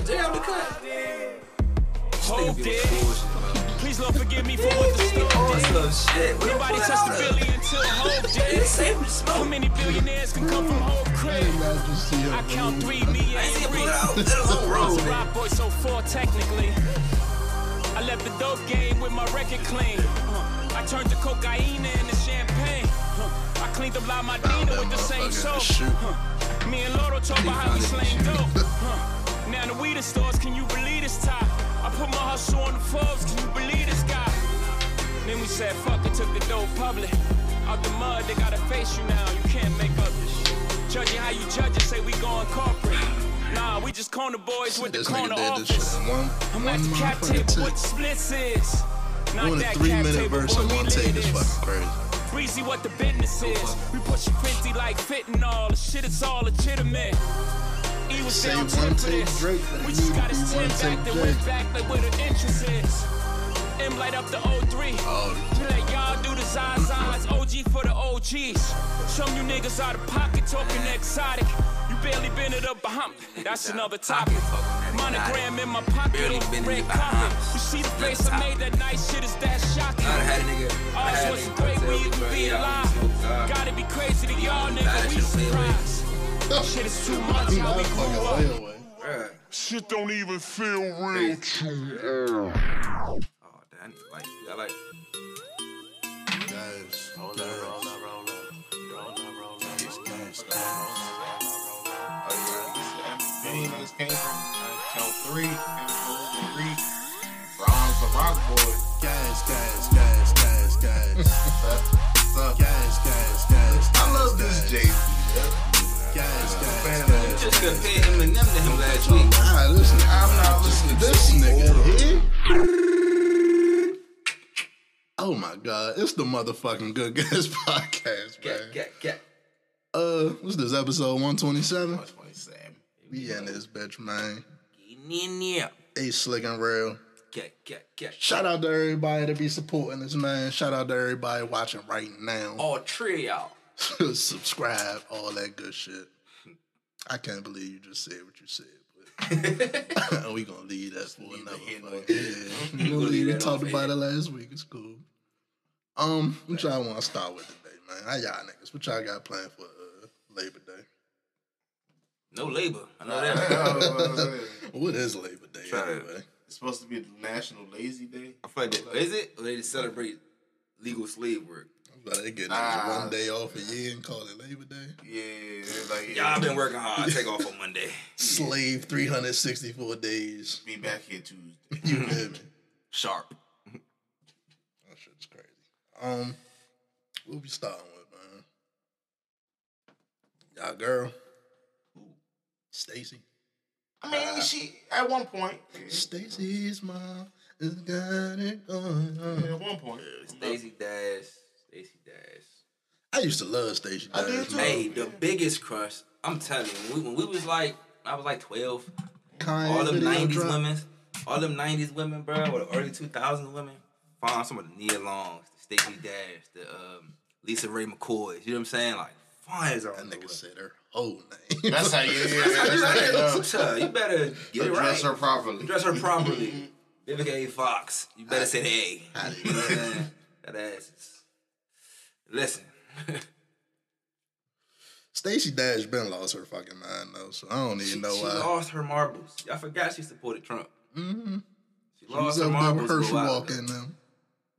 What? Jay the cut? Hold it. Please Lord forgive me for what the store Oh, did. shit. Nobody touched the fuck? billy until Hove It's did. safe to How smoke. many billionaires can come from Hove crib? I count three, me I ain't see and three. it out. Let it alone roll, It's a rock boy, so four technically. I left the dope game with my record clean. Uh, I turned the cocaine into champagne. Uh, I cleaned up La Madina with the same soap. Uh, Me and Loro talk about how we slang dope. Now the weed stores, can you believe this time? I put my hustle on the Forbes, can you believe this guy? Then we said fuck it, took the dope public. Out the mud, they gotta face you now. You can't make up this shit. Judging how you judge it, say we going corporate. Nah, we just corner boys with the corner office. one, I'm one at the cap table with the splits is. Not Doing a that three cap minute table, verse boy, in one take is this. fucking crazy. Breezy what the business is. We pushing 50 like fentanyl. The shit is all legitimate. E was Say down one ten for take this. Drake, We just got his one 10 take back, then went back like where the interest is. M light up the 03. Oh, We let y'all do the Zazas, OG for the OGs. Some you niggas out of pocket talking exotic. You barely been it up behind. That's another topic. Monogram in my pocket, Barely on been in red carpet. You see the face I made that night shit is that shocking. I had a nigga. I Ours a wasn't great, we even be alive. Gotta be crazy to y'all nigga, we shit way away. surprised. Shit is too much how we grew up. motherfucking way away. Bruh. Shit don't even feel real to me. Oh, damn. I need to like, I like. Guys, Roll up, roll up, roll up. Roll up, roll up. guys, guys, guys. Many niggas came from count three, and three. Bronze, the rock boy. Guys, guys, guys, guys, guys. What's up? Guys, guys, guys. I love this guys, Jay Z. Guys, guys, guys. Just compared Eminem to him last week. Listen, I'm not listening to this nigga here. Oh my god, it's the motherfucking Good Gas podcast, man. Get, get, get. Uh, what's this episode 127? 27. We in this bitch, man. Yeah. A slick and real. Get, get, get. Shout out to everybody to be supporting this man. Shout out to everybody watching right now. All three of y'all. Subscribe, all that good shit. I can't believe you just said what you said, but we gonna leave that for another hit fuck. on Yeah, we gonna gonna leave leave. We talked about air. it last week. It's cool. Um, what y'all want to start with today, man? How y'all niggas? What y'all got planned for uh, Labor Day? No labor. I know that. What is Labor Day Try to- anyway? It's supposed to be the National Lazy Day. I feel like that. Is it? Or they just celebrate legal slave work? But they get Nah. one day off a year and call it Labor Day. Yeah, like Y'all been working hard. Take off on Monday. Slave 364 days. Be back here Tuesday. You hear me? Sharp. That shit's crazy. Um, what we starting with, man? Y'all girl, Stacy. I mean, she at one point. Stacy's mom has got it going on. At one point. Stacy Dash. Stacey Dash. I used to love Stacy. I did Dash, too. Hey, the biggest crush. I'm telling you, when we, when we was like, I was like 12. Kanye all them 90s drop. women, all them 90s women, bro, or the early 2000s women, find some of the Nia Longs, the Stacey Dash, the um, Lisa Raye McCoys. You know what I'm saying? Like, fine as That on nigga said her whole name. That's how you. Yeah, that's how you know. Sir, you better get it right. Dress her properly. Dress her properly. Vivica A. Fox. You better say hey. How do You know what I'm saying? That ass is. Listen. Stacy Dash been lost her fucking mind though, so I don't She, even know she why. lost her marbles. Y'all forgot she supported Trump. Mm-hmm. She She lost her up marbles. with a Herschel while walking ago. them.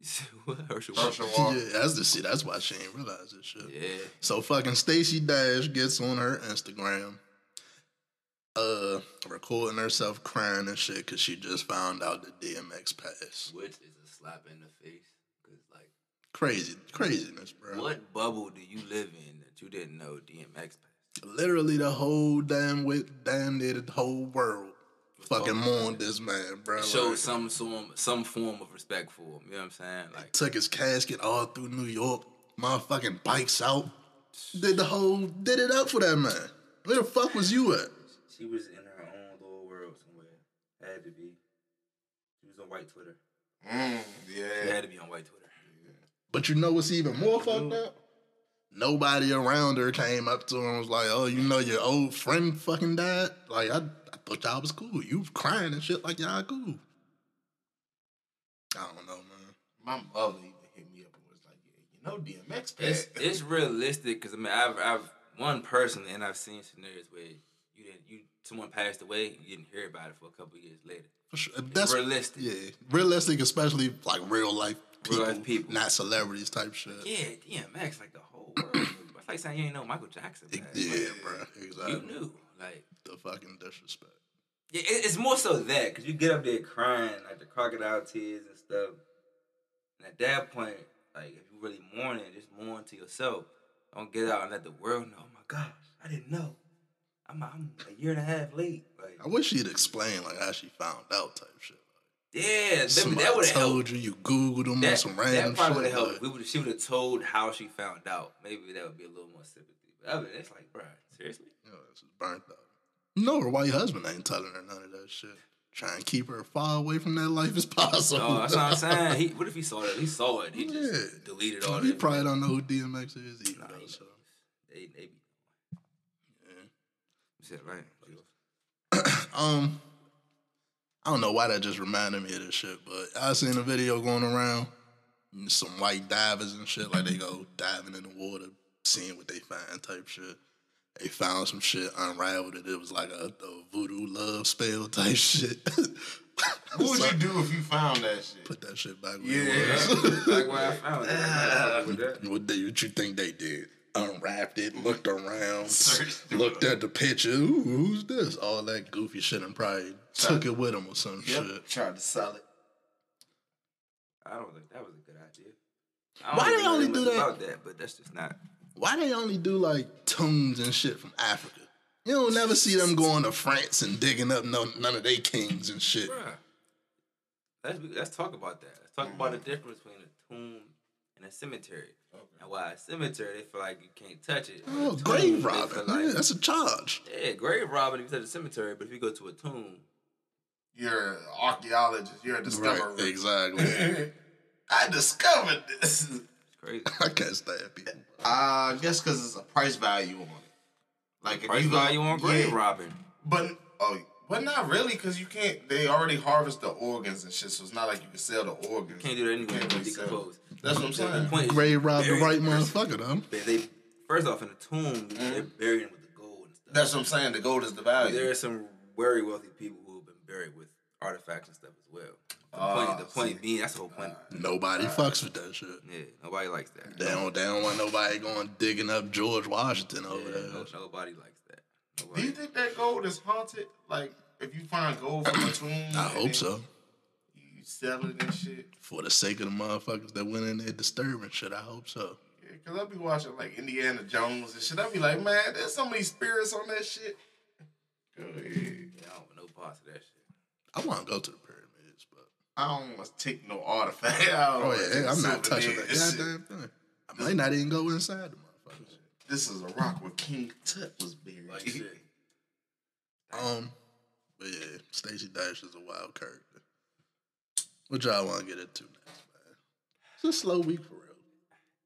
Herschel Walker. Yeah, that's the shit. That's why she ain't realize this shit. Yeah. So fucking Stacy Dash gets on her Instagram, uh, recording herself crying and shit because she just found out the DMX passed. Which is a slap in the face. Cause like, Crazy, craziness, bro. what bubble do you live in that you didn't know DMX passed? Literally the whole damn with damn near the whole world fucking talking mourned this man, bro. Showed Like, some form, some form of respect for him. You know what I'm saying? Like, took his casket all through New York, motherfucking bikes out, did the whole, did it up for that man. Where the fuck was you at? she was in her own little world somewhere. Had to be. She was on white Twitter. Mm, She yeah. had to be on white Twitter. But you know what's even more fucked up? nobody around her came up to her and was like, "Oh, you know your old friend fucking died." Like I, I thought y'all was cool. You crying and shit like y'all cool. I don't know, man. My mother even hit me up and was like, yeah, you know DMX eh. It's passed. it's realistic because I mean I've I've one person and I've seen scenarios where you didn't you someone passed away you didn't hear about it for a couple years later. For sure. That's realistic. Yeah, realistic, especially like real life people, Real life people. not celebrities type shit. Yeah, DMX like the whole world. knew. That's like saying you ain't know Michael Jackson. Yeah, man. bro. Exactly. You knew like. The fucking disrespect. Yeah, it- it's more so that because you get up there crying like the crocodile tears and stuff, and at that point, like if you really mourning, just mourn to yourself. Don't get out and let the world know. Oh my gosh, I didn't know. I'm I'm a year and a half late. Like I wish she'd explain like how she found out type shit. Yeah, that, Somebody that would have told helped. you, you Googled them or That, some that random probably would have helped. like- We would she would have told how she found out. Maybe that would be a little more sympathy. But other than it's like, bro, seriously. Yo, this is burnt out. No, her white husband ain't telling her none of that shit. Try and keep her far away from that life as possible. Oh, that's what I'm saying. He, what if he saw that? He saw it. He just Yeah. deleted all He that. probably don't know who DMX is either. Nah, though, so. They, they be. Yeah. You said right. Um, I don't know why that just reminded me of this shit, but I seen a video going around. Some white divers and shit, like they go diving in the water, seeing what they find, type shit. They found some shit, unraveled it. It was like a, a voodoo love spell type shit. What would you do if you found that shit? Put that shit back where Yeah. it was. like where I found it. What, what you think they did? Unwrapped it, looked around, looked at the picture. Ooh, who's this? All that goofy shit and probably took it with them or some shit. Tried to sell it. I don't think that was a good idea. I don't Why they only do that? about that? But that's just not. Why they only do like tunes and shit from Africa? You don't never see them going to France and digging up no, none of their kings and shit. Bruh. Let's let's talk about that. Let's talk about the difference between a tomb and a cemetery. And why a cemetery they feel like you can't touch it. but a Oh, tomb, grave they robbing. like- yeah, that's a charge. yeah, grave robbing if you touch a cemetery, but if you go to a tomb, You're an archaeologist. You're a Right, discoverer. exactly. I discovered this. it's crazy. I can't stand people. Uh, I guess because it's a price value on it. Like if Price you go- value on grave yeah, robbing. But oh, but not really because you can't. They already harvest the organs and shit, so it's not like you can sell the organs. Can't do that anyway. Can't Can't really decompose. That's what I'm saying. The point is, Grave robbed the bury right person. motherfucker, though. They, they first off in the tomb, they're burying with the gold and stuff. That's what I'm saying. The gold is the value. there are some very wealthy people who have been buried with artifacts and stuff as well. The Ah, point, the point being, that's the whole point. Nobody fucks with that shit. Yeah, nobody likes that. They don't, they don't want nobody going digging up George Washington over Yeah, there. no, nobody likes that. Do you think that gold is haunted? Like if you find gold from a tomb, I hope then so. You sell it and shit. For the sake of the motherfuckers that went in there disturbing shit, I hope so. Yeah, cause I be watching like Indiana Jones and shit. I be like, man, there's so many spirits on that shit. Go ahead. Yeah, I don't want no parts of that shit. I want to go to the pyramids, but I don't want to take no artifact. I don't oh yeah, I'm not touching that and goddamn thing. I might not even go inside the motherfuckers. This is a rock where King Tut was buried. Like shit. Um, but yeah, Stacey Dash is a wild character. What y'all want to get into next, man? It's a slow week for real.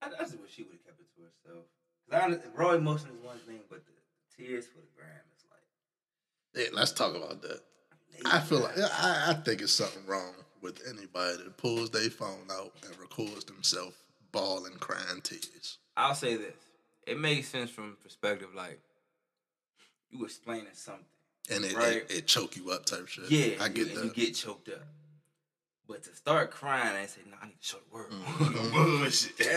I, I just wish she would have kept it to herself. Cause I, raw emotion is one thing, but the tears for the gram is like. Yeah, let's talk about that. I feel like I, I think it's something wrong with anybody that pulls their phone out and records themselves bawling, crying tears. I'll say this: it makes sense from perspective, like you explaining something. And it, Right. it, it choke you up type shit. Yeah, I get and that. you get choked up. But to start crying and say, "No, I need to show the world." Mm-hmm. Bullshit.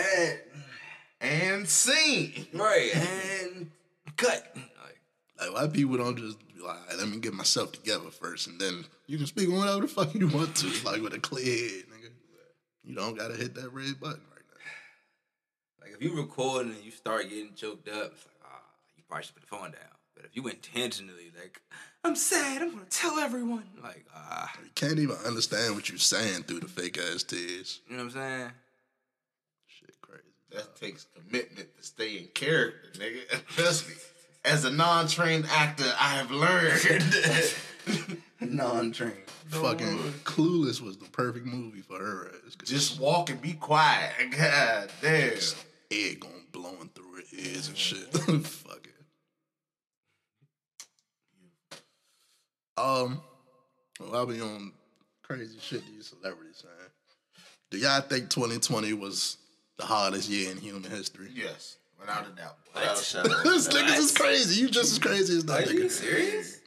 and, And scene. right, and cut. Like, Like why people don't just be like, let me get myself together first, and then you can speak on whatever the fuck you want to, like with a clear head, nigga. You don't gotta hit that red button right now. like if you recording and you start getting choked up, it's like, ah, you probably should put the phone down. But if you intentionally like, I'm sad, I'm gonna tell everyone. Like, ah, You can't even understand what you're saying through the fake ass tears. you know what I'm saying? Shit, crazy. That takes commitment to stay in character, nigga. Trust me. As a non-trained actor, I have learned. Non-trained. Fucking Clueless was the perfect movie for her ass. 'cause Just walk and be quiet. God damn. egg going blowing through her ears and shit. Fuck it. Um, well, I'll be on crazy shit these celebrities saying. Do y'all think 2020 was the hardest year in human history? Yes, without a doubt. Without a shadow. this niggas is crazy. You just as crazy as that Are you nigga. serious?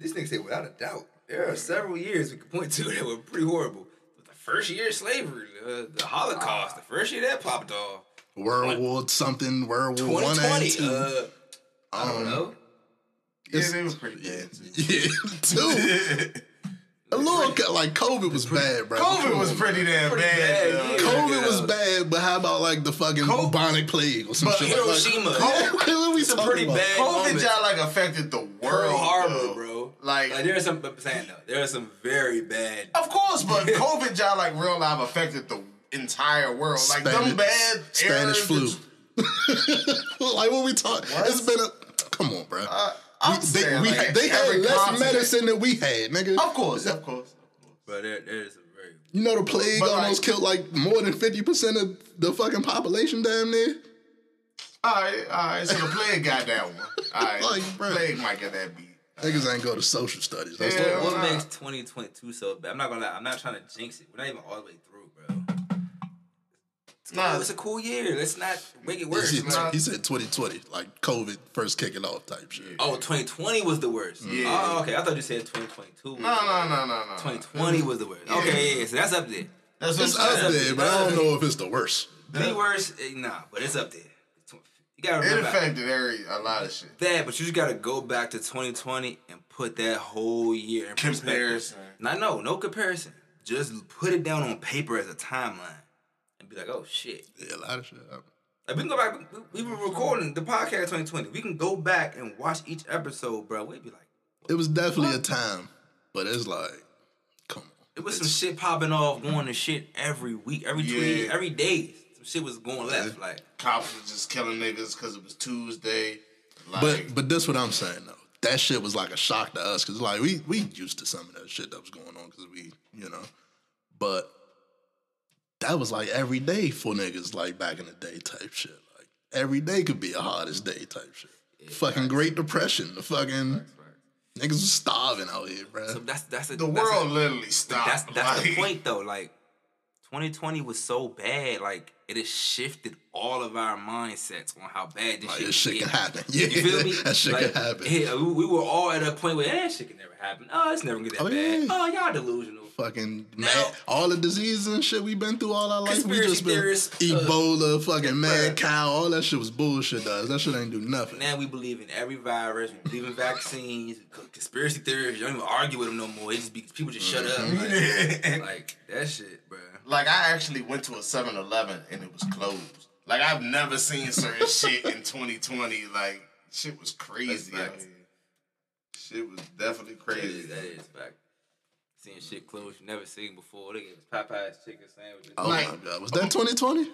This nigga said without a doubt. There are several years we could point to that were pretty horrible. The first year of slavery, the, the Holocaust, the first year that popped off. World War something, World War One and two. uh, I don't know. Yeah, they was pretty yeah, bad. too. yeah, two. A little ca- like COVID was bad, bro. COVID was pretty damn Pretty bad. bad, yeah. COVID was bad, but how about like the fucking Co- bubonic plague or some But shit Hiroshima. like that? what we It's a pretty about? bad COVID moment. just like affected the world. Pearl Harbor, though. bro. Like, Like there's some, but I'm saying though, there are some very bad. of course, but COVID y'all like real life affected the entire world. Like them bad Spanish flu. like what we talking? It's been a come on, bro. Uh, I'm they saying, we like, had, they had every less continent- medicine than we had, nigga. Of course, of course. But there, there's some very. You know the plague But, like- almost killed like more than fifty percent of the fucking population down there. All right, all right. So the plague got that one. All right, Like, bruh. plague might get that beat. Niggas ain't go to social studies. That's Yeah. what, What makes 2022 so bad? I'm not gonna lie. I'm not trying to jinx it. We're not even all the way through, bro. It's, Nah. cool. it's a cool year. Let's not make it worse. he, Like- said, he said 2020, like COVID first kicking off type shit. oh, 2020 was the worst. Yeah. Oh, okay. I thought you said 2022. was No, the no, worst. no, no, no. 2020 was the worst. Okay, yeah, yeah, so that's up there. That's what It's I'm up there, but I don't know if it's the worst. The worst, eh, nah, but it's up there. You gotta remember, It affected every a lot of shit. that, but you just gotta go back to 2020 and put that whole year in perspective. Comparison. Not no, no comparison. Just put it down on paper as a timeline and be like, oh shit. Yeah, a lot of shit. happened. Like, we can go back. We, we were recording the podcast 2020. We can go back and watch each episode, bro. We'd be like, It was definitely a time, but it's like, come on. it was some shit popping off, going to shit every week, every Yeah. tweet, every day. Some shit was going left. Like, Cops was just killing niggas because it was Tuesday. Like, But but this what I'm saying though. That shit was like a shock to us because like we we used to some of that shit that was going on because we you know, but that was like every day for niggas like back in the day type shit. Like every day could be a hardest day type shit. fucking Great Depression, the fucking niggas was starving out here, bro. so that's that's a, the that's world A, literally stopped. that's that's the point though. Like, 2020 was so bad. Like, it has shifted all of our mindsets on how bad this Like shit, this shit can happen. Yeah, You feel me? that shit Like, can happen. Yeah, we, we were all at a point where eh, that shit can never happen. Oh, it's never gonna get that Oh, bad. yeah. Oh, y'all delusional. fucking Now- mad, all the diseases and shit we've been through all our life. We Conspiracy just been theorists, uh, Ebola, fucking mad cow, all that shit was bullshit. Does that shit ain't do nothing. Now we believe in every virus. We believe in vaccines, conspiracy theories. You don't even argue with them no more. It just be people just shut up. Like, like, that shit, bro. Like I actually went to a 7-Eleven and it was closed. Like I've never seen certain shit in 2020. Like shit was crazy That's out facts. here. Shit was definitely crazy. is, that is fact. Seeing shit close you never seen before. They gave us Popeye's chicken sandwiches. Oh Like- my god, was that 2020?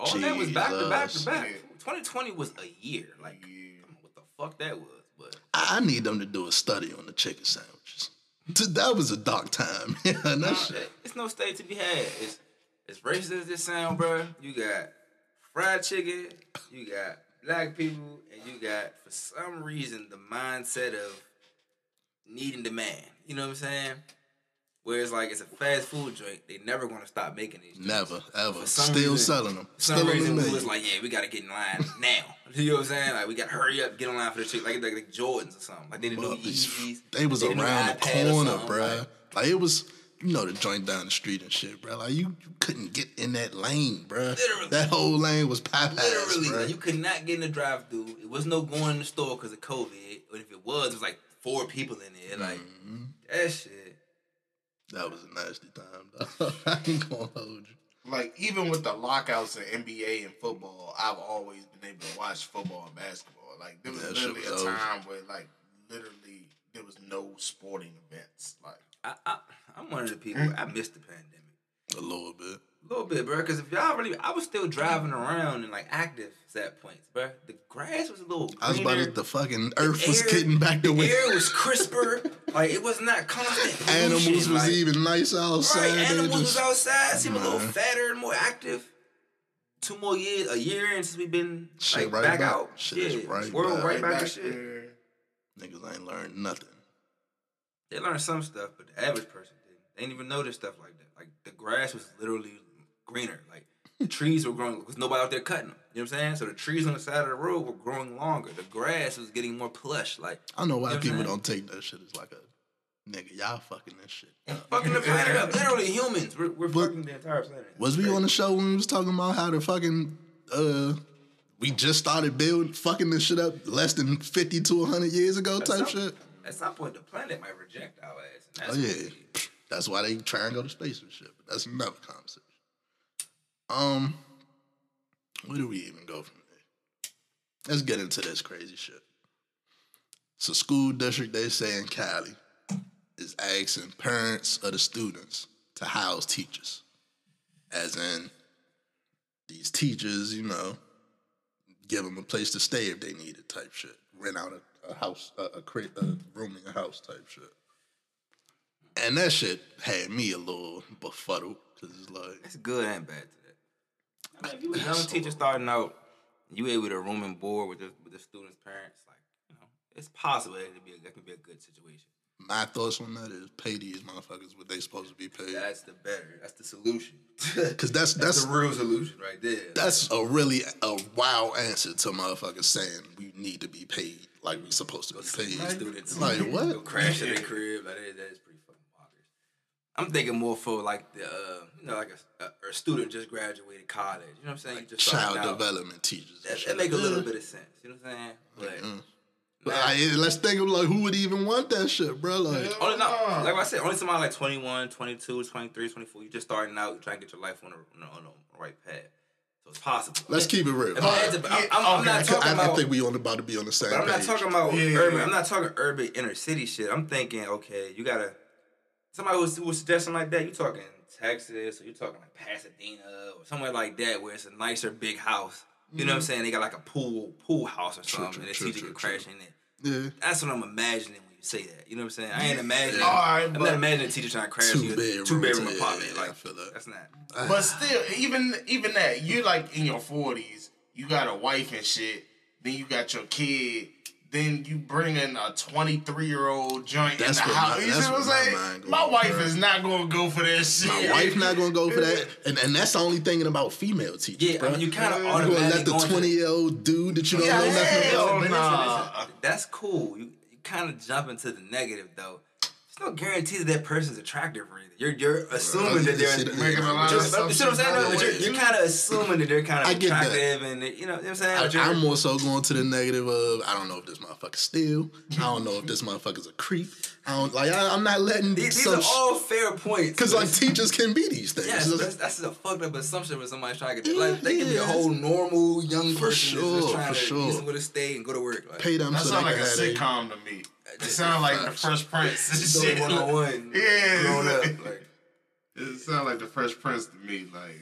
All that was back to back to back. Yeah. 2020 was a year. Like, Yeah. I don't know what the fuck that was, but I I need them to do a study on the chicken sandwiches. That was a dark time. Yeah, Nah, shit. it's no state to be had. It's as racist as this sound, bro. You got fried chicken, you got black people, and you got for some reason the mindset of needing demand. You know what I'm saying? Whereas like it's a fast food joint, they never gonna stop making these. joints. Never, ever. Still reason- selling them. For some Still on reason, we was like, yeah, we gotta get in line now. You know what I'm saying? Like we gotta hurry up, get in line for the chick, like like, like Jordans or something. Like they didn't know But these- They was they around the corner, bruh. like- Like, it was, you know, the joint down the street and shit, bruh. Like you, you couldn't get in that lane, bruh. Literally. That whole lane was pop Literally, ass, like, you could not get in the drive through. It was no going in the store because of COVID. Or if it was, it was like four people in there. Like Mm-hmm. that shit. That was a nasty time, though. I ain't gonna hold you. Like even with the lockouts in NBA and football, I've always been able to watch football and basketball. Like there was That shit literally was a over. time where like literally there was no sporting events. Like I, I, I'm one of the people. Mm. I missed the pandemic A little bit. A little bit, bro. Because if y'all really, I was still driving around and like active set points, bro. The grass was a little. Greener. I was about to, the fucking earth was air- getting back to The where air was crisper. like it was not constant. animals pollution, was like- even nice outside. Right, They animals just- was outside, seemed a little fatter and more active. two more years, a year in since we've been Shit like right back, back. out. Shit yeah, is right world back. right back, back shit. there. Niggas ain't learned nothing. They learned some stuff, but the average person didn't. They didn't even notice stuff like that. Like the grass was literally greener. Like the trees were growing because nobody out there cutting them. You know what I'm saying? So the trees on the side of the road were growing longer. The grass was getting more plush. Like I don't know why You know people don't take that shit as like a nigga. Y'all fucking this shit. up. fucking the planet up. Literally humans. We're, we're But- fucking the entire planet. Was we on the show when we was talking about how the fucking uh we just started building fucking this shit up less than fifty to hundred years ago At type some- shit? At some point, the planet might reject our ass. And Oh yeah, that's why they try and go to space and shit. But that's another conversation. Um, where do we even go from there? Let's get into this crazy shit. So, school district they say in Cali is asking parents of the students to house teachers, as in these teachers, you know, give them a place to stay if they need it, type shit. Rent out a, a house, a, a, crate, a room in your house, type shit. And that shit had me a little befuddled because it's like, It's good and bad. I mean, you a young teacher starting out, you able to room and board with the with the students' parents, like you know, it's possible that it be a, that can be a good situation. my thoughts on that is pay these motherfuckers what they supposed to be paid. That's the better. That's the solution. Because that's That's that's the real solution right there. that's a really a wild answer to motherfuckers saying we need to be paid like we supposed to be paid. students Like what? crash at the crib. Like that, that is pretty fucking bonkers. I'm thinking more for like the uh, you know like a, a, a student just graduated college. You know what I'm saying? You just Child starting out. development teachers. That, that make a little bit of sense. You know what I'm saying? But But I- let's think of like who would even want that shit, bro. Like Only not, like I said, only somebody like 21, 22, 23, 24. You just starting out, you trying to get your life on the, on the, on the right path. So it's possible. let's keep it real. If I had to- I'm, I'm, I'm not I, talking I about. think we on about to be on the same but I'm not talking about Yeah. urban. I'm not talking urban inner city shit. I'm thinking, okay, you gotta. Somebody was, would suggest something like that. You talking Texas, or you talking like Pasadena, or somewhere like that, where it's a nicer big house. You know what I'm mm-hmm. saying? They got like a pool pool house or something, true, and the true, teacher true, can true. crash in it. Yeah. That's what I'm imagining when you say that. You know what I'm saying? I ain't imagining. Right, I'm not imagining a teacher trying to crash Two you a two bedroom yeah, apartment. yeah, I feel that. that's not. But still, even even that, you're like in your forties, you got a wife and shit. Then you got your kid. Then you bring in a twenty three year old joint That's in the what my- house. you that's see what I'm what my saying? mind My, wife bro. is not gonna go for that shit. My wife not gonna go for that, and and that's the only thing about female teachers. Yeah, bro. I mean, you kind of You gonna automatically let the twenty year old dude that you don't Yeah, know nothing about? But listen, nah. listen, that's cool. You, you kind of jump into the negative though. There's no guarantee that that person's attractive or anything. You're you're assuming that they're. See that- Making a lot You of know what I'm saying? No, but you're, you're kind of assuming that they're kind of get that. attractive and you know, you know what I'm saying. I, I'm more so going to the negative of I don't know if this motherfucker's steal. I don't know if this motherfucker's a creep. I don't like. I, I'm not letting these, these are all fair points. because like teachers can be these things. Yes, It's that's, like- that's a fucked up assumption when somebody's trying to get like they can be a whole normal young For person that's sure, just trying for to sure. get somewhere to stay and go to work. Like, pay them That so sound they like a can sitcom to me. It sound like the Fresh Prince and Just shit. one on one. Yeah. up. Like, It sound like the Fresh Prince to me. Like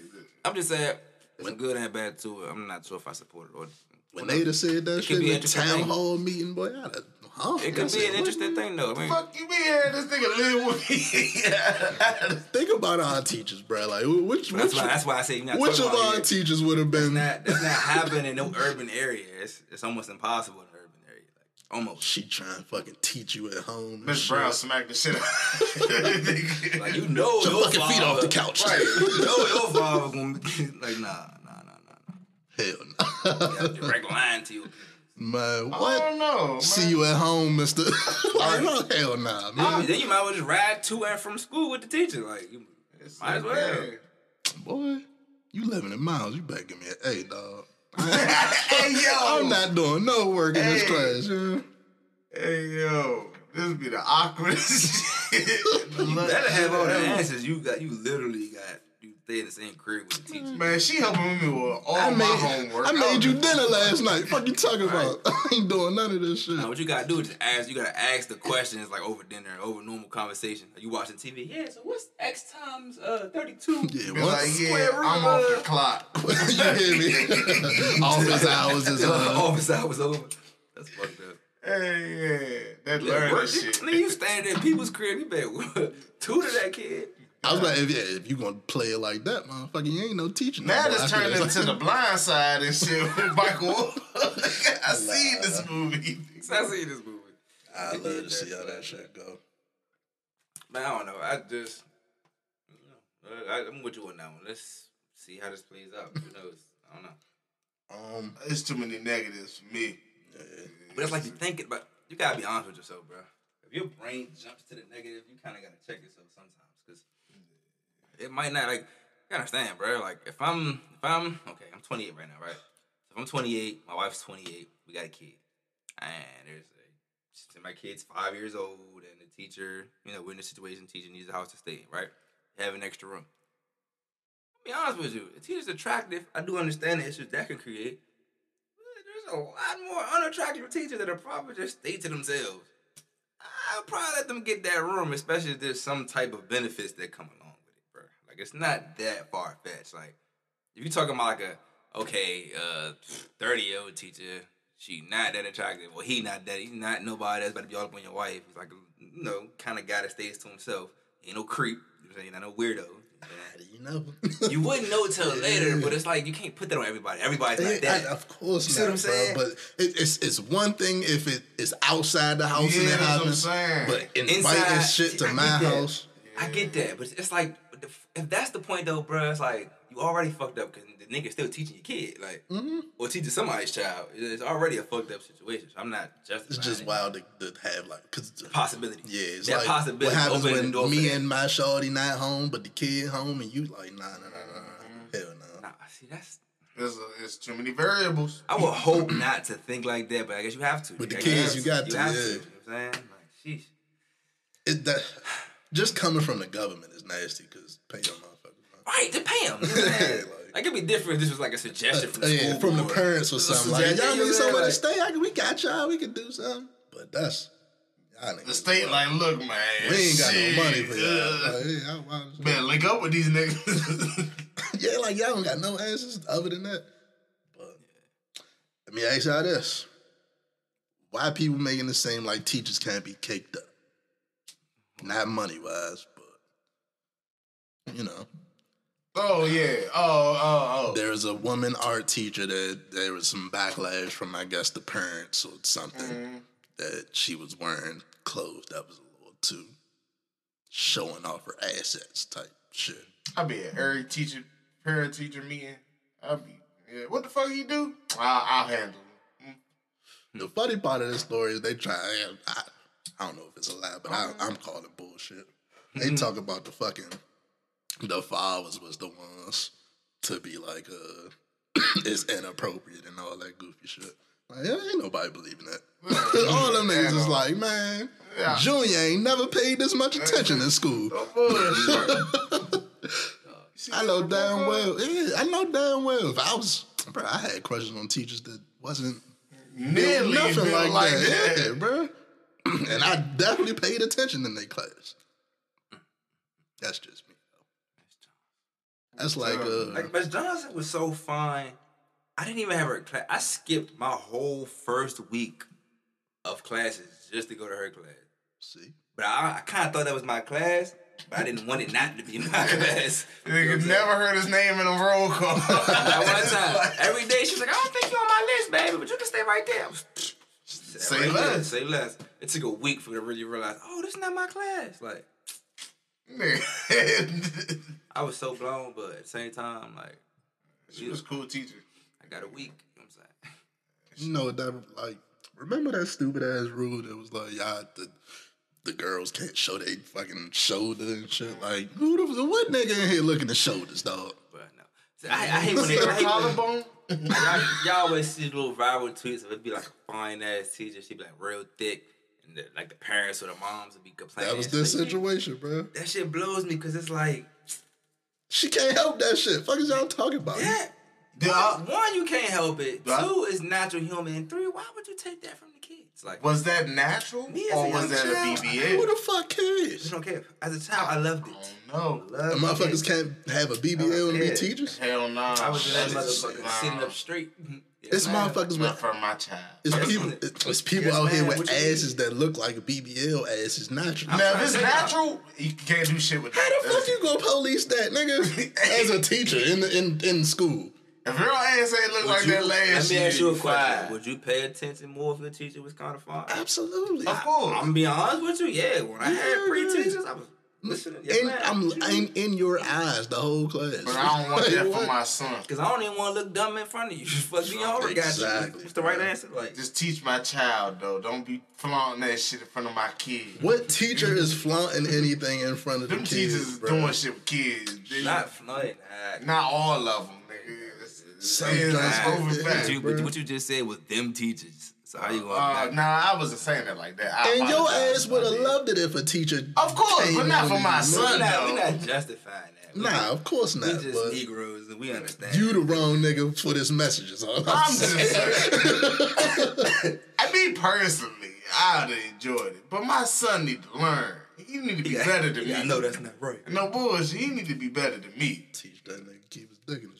I'm just saying, there's some good and bad to it. I'm not sure if I support it or. When they just said that It shit could be in the interesting town thing. hall meeting, boy, I'd have, huh? It I could be said, an interesting thing though. I mean, fuck you be here. This nigga live with me. Think about our teachers, bro. Like, which that's which, why that's why I say you're not which of our here. teachers would have been? That that's not happening in no urban area. It's it's almost impossible in an urban area. Like almost. She trying to fucking teach you at home. and Miss. Brown smacked the shit out. Like you know Your your fucking feet off the couch. Right. You know your father gonna be like nah nah nah nah nah. Hell no. Yeah, direct line to you. man, what? I what? don't know. Man. See you at home, Mister. like, no, hell nah, man. Then you might as well just ride to and from school with the teacher. Like you might as well. Boy, you living in miles. You better give me an A, dog. Hey yo. I'm not doing no work in this class. Yeah. Hey yo. This be the awkwardest shit. You better have all the answers. You got you literally got you stay in the same crib with the teacher. Man, she helping me with all I my made, homework. I made you dinner last night. Fuck you talking about? I ain't doing none of this shit. Now what you gotta do is just ask. You gotta ask the questions like over dinner, over normal conversation. Are you watching TV? Yeah. So what's X times uh thirty two? Yeah, Be like, square yeah, root I'm of off the clock. you hear me? Office hours is uh, Office hours over. That's fucked up. Hey, yeah. That Yeah, learning work- shit. Nigga, you standing in people's crib. You better tutor that kid. I was like, if, yeah, if you gonna play it like that, motherfucker, you ain't no teacher. Now no it's I turned feel into like- the blind side and shit with Michael. Wolff. I seen this movie. I see this movie. I They love to see that how that shit. shit go. Man, I don't know. I just, you know, I, I'm with you on that one. Let's see how this plays out. Who knows? I don't know. Um, It's too many negatives for me. But it's like you think it, but you gotta be honest with yourself, bro. If your brain jumps to the negative, you kind of gotta check yourself sometimes, because it might not. Like, you understand, bro. Like, if I'm, if I'm, okay, I'm 28 right now, right? If I'm 28, my wife's 28, we got a kid, and there's a, my kid's five years old, and the teacher, you know, we're in a situation, teacher needs a house to stay in, right? Have an extra room. I'll be honest with you, the teacher's attractive. I do understand the issues that can create. There's a lot more unattractive teachers that are probably just stay to themselves. I'll probably let them get that room, especially if there's some type of benefits that come along with it, bro. Like it's not that far fetched. Like if you're talking about like a okay, uh, thirty year old teacher, she not that attractive, Well, he not that, he's not nobody that's about to be all up on your wife. He's like you know kind of guy that stays to himself. Ain't no creep. You know what I'm saying? Not no weirdo. how do you know? You wouldn't know till later, but it's like you can't put that on everybody. Everybody's like that. I- of course You see not, what I'm saying? bro. But it, it's it's one thing if it is outside the house and Yeah, it what I'm happens, but inviting Inside, shit to I my house, I get that, but it's like if that's the point though, bro. It's like you already fucked up because the nigga still teaching your kid, like, Mm-hmm. or teaching somebody's child. It's already a fucked up situation. So I'm not justifying. it's just it. wild to, to have like because possibility. yeah, it's that like possibility. what happens when me and my shorty not home, but the kid home, and you like nah nah nah nah, nah. hell no. Nah, see that's. There's, a, there's too many variables. I would hope not to think like that, but I guess you have to. With the kids, you got to, have yeah. You know what I'm saying? Like, sheesh. It that just coming from the government is nasty because pay your motherfuckers. man. Right, to pay them. You know I'm? Like- like, it'd be different if this was like a suggestion from the yeah, from the parents or This is a something like y'all need what I'm somewhere to stay. I, we got y'all. We can do something, but that's The state wild. like, look, man, we ain't got shit, no money for y'all. uh, Like, hey, y'all wild as. Better link up with these niggas. yeah, like y'all don't got no answers other than that. But let me ask y'all this: Why people making it seem like teachers can't be caked up? Not money wise, but you know, oh yeah. Oh oh oh. there's a woman art teacher that there was some backlash from, I guess, the parents or something mm-hmm. that she was wearing clothes that was a little too showing off her assets type shit. I be at every teacher, parent teacher meeting. I be, yeah. What the fuck he do? I'll, I'll handle it. The funny part of this story is they try. I, I don't know if it's a lie, but I, I'm calling bullshit. They talk about the fucking the fathers was the ones to be like, uh, it's inappropriate and all that goofy shit. Like, ain't nobody believing that. all them niggas is like, man, Yeah. Junior ain't never paid this much attention in school. I know damn well. Yeah, I know damn well. If I was, bro, I had crushes on teachers that wasn't Nearly nothing like, like that. that. Yeah, bro. and I definitely paid attention in their class. That's just me. That's like uh, Like Miss Johnson was so fine. I didn't even have her class. I skipped my whole first week of classes just to go to her class. see. But I, I kind of thought that was my class, but I didn't want it not to be my class. Nigga never heard his name in a roll call. That one time, every day she's like, "I don't think you're on my list, baby, but you can stay right there." Say right less. there, Say less. It took a week for me to really realize, oh, this is not my class. Like Nigga. I was so blown, but at the same time, like she was a cool teacher. I got a week. You know what I'm saying? You know that like remember that stupid ass rule that was like y'all the the girls can't show they fucking shoulder and shit. Like who the what nigga in here looking at shoulders, dog? But no, See, I, I hate when they. I hate when, Collarbone? y'all, y'all always see little viral tweets of it'd be like a fine ass teacher. She'd be like real thick, and the, like the parents or the moms would be complaining. That was this like, situation, bro. That shit blows me because it's like, She can't help that shit. Fuck is y'all talking about? yeah. Did I- One, you can't help it. Right. Two, is natural human. And three, why would you take that from the kids? Like, Was that natural? Me as a or was young that a child, Who the fuck I cares? just don't care. As a child, I loved it. No. The motherfuckers can't have a BBL and be Yeah. teachers. Hell no. I was in that That's- motherfucker nah. sitting up straight. Mm-hmm. It's man. motherfuckers Not with for my child. it's people it's people Yes, out here man. with What you mean? asses that look like a BBL ass is natural. Now, if it's natural, you can't do shit with How that. the fuck you gonna police that, nigga? As a teacher in the, in in school. If your ass ain't look Would like you- that last year, Let me year, ask you a you question. fired. Would you pay attention more if your teacher was kind of fine? Absolutely. Of course. I'm gonna be honest with you. Yeah, when I Yeah, had pre yeah. teachers, I was listening. Yes, And man. I'm I'm in your eyes the whole class. But I don't want Like, that for what? my son. Cause I don't even want to look dumb in front of you. Fuck me over, got you. What's the right bro. answer? Like, Just teach my child though. Don't be flaunting that shit in front of my kids. What teacher is flaunting anything in front of the Them kids? teachers is bro? doing shit with kids. They- not flooding. Nah. not all of them, nigga. It's, it's, Some it's guys- over What you, bro. what you just said was them teachers. So how you going? Uh, nah, I wasn't saying it like that. I And your ass would have loved it if a teacher. Of course, came but not for and- my we son. not, we though. not justifying that. We Nah, of course not. we not. just Negroes and we understand. you the wrong nigga for this message. Is all I'm, I'm just saying. saying. I mean, personally, I'd have enjoyed it, but my son need to learn. He need to be Yeah, better than yeah, me. know that's not right. no bullshit. He need to be better than me. Teach that nigga keep his dick in his pants.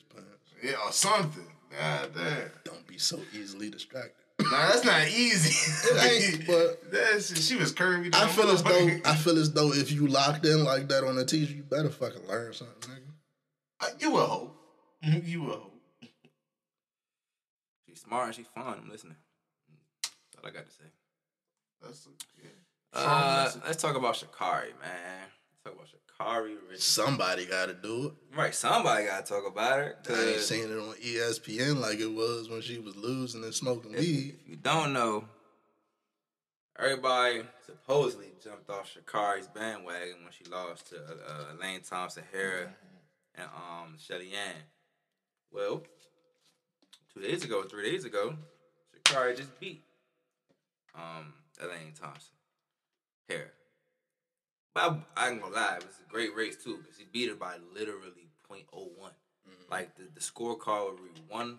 Yeah, or something. God damn. Don't be so easily distracted. Nah, that's not easy. It ain't, but That's, she was curvy. I feel as though. I feel as though if you locked in like that on a teacher, you better fucking learn something, nigga. Uh, you will hope. Mhm, You will hope. She's smart she's fun. I'm listening. That's all I got to say. That's yeah. Uh, let's talk about Sha'Carri, man. Let's talk about Sha'Carri. Rich. Somebody got to do it. Right, somebody got to talk about her. I ain't seen it on ESPN like it was when she was losing and smoking if, weed. if you don't know, everybody supposedly jumped off Sha'Carri's bandwagon when she lost to uh, Elaine Thompson Herah and um Shelly Ann. Well, two days ago, three days ago, Sha'Carri just beat um Elaine Thompson Herah. But I, I ain't gonna lie, it was a great race too because he beat her by literally 0.01. Like the, the scorecard would read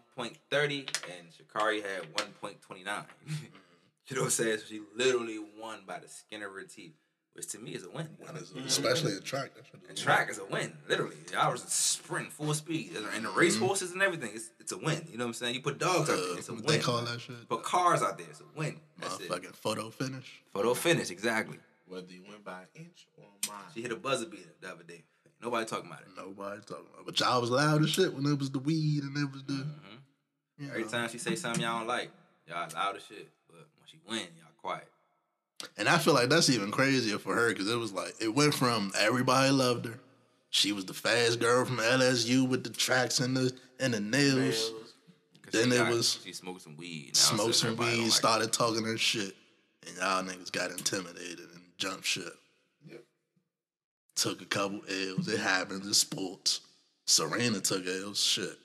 1.30 and Sha'Carri had 1.29. you know what I'm saying? So she literally won by the skin of her teeth, which to me is a win. And it's- Especially in track. that shit is And a track is a win, literally. I was sprinting full speed, and the race horses and everything. It's, it's a win. You know what I'm saying? You put dogs out there, Uh, it's a win. they call that shit? Put cars out there, it's a win. That's it. Motherfucking photo finish. Photo finish, exactly. Whether you went by an inch or a mile. She hit a buzzer beater the other day. Nobody talking about it. Nobody talking about. It. But y'all was loud as shit when it was the weed and it was the. you Every know. time she say something y'all don't like, y'all loud as shit. But when she win, y'all quiet. And I feel like that's even crazier for her because it was like it went from everybody loved her. She was the fast girl from LSU with the tracks and the and the nails. 'Cause Then it got- was she smoked some weed. Now Smoked some weed, like started talking her shit, and y'all niggas got intimidated jumped ship. Yep. Took a couple L's. It happens in sports. Serena took L's. Shit.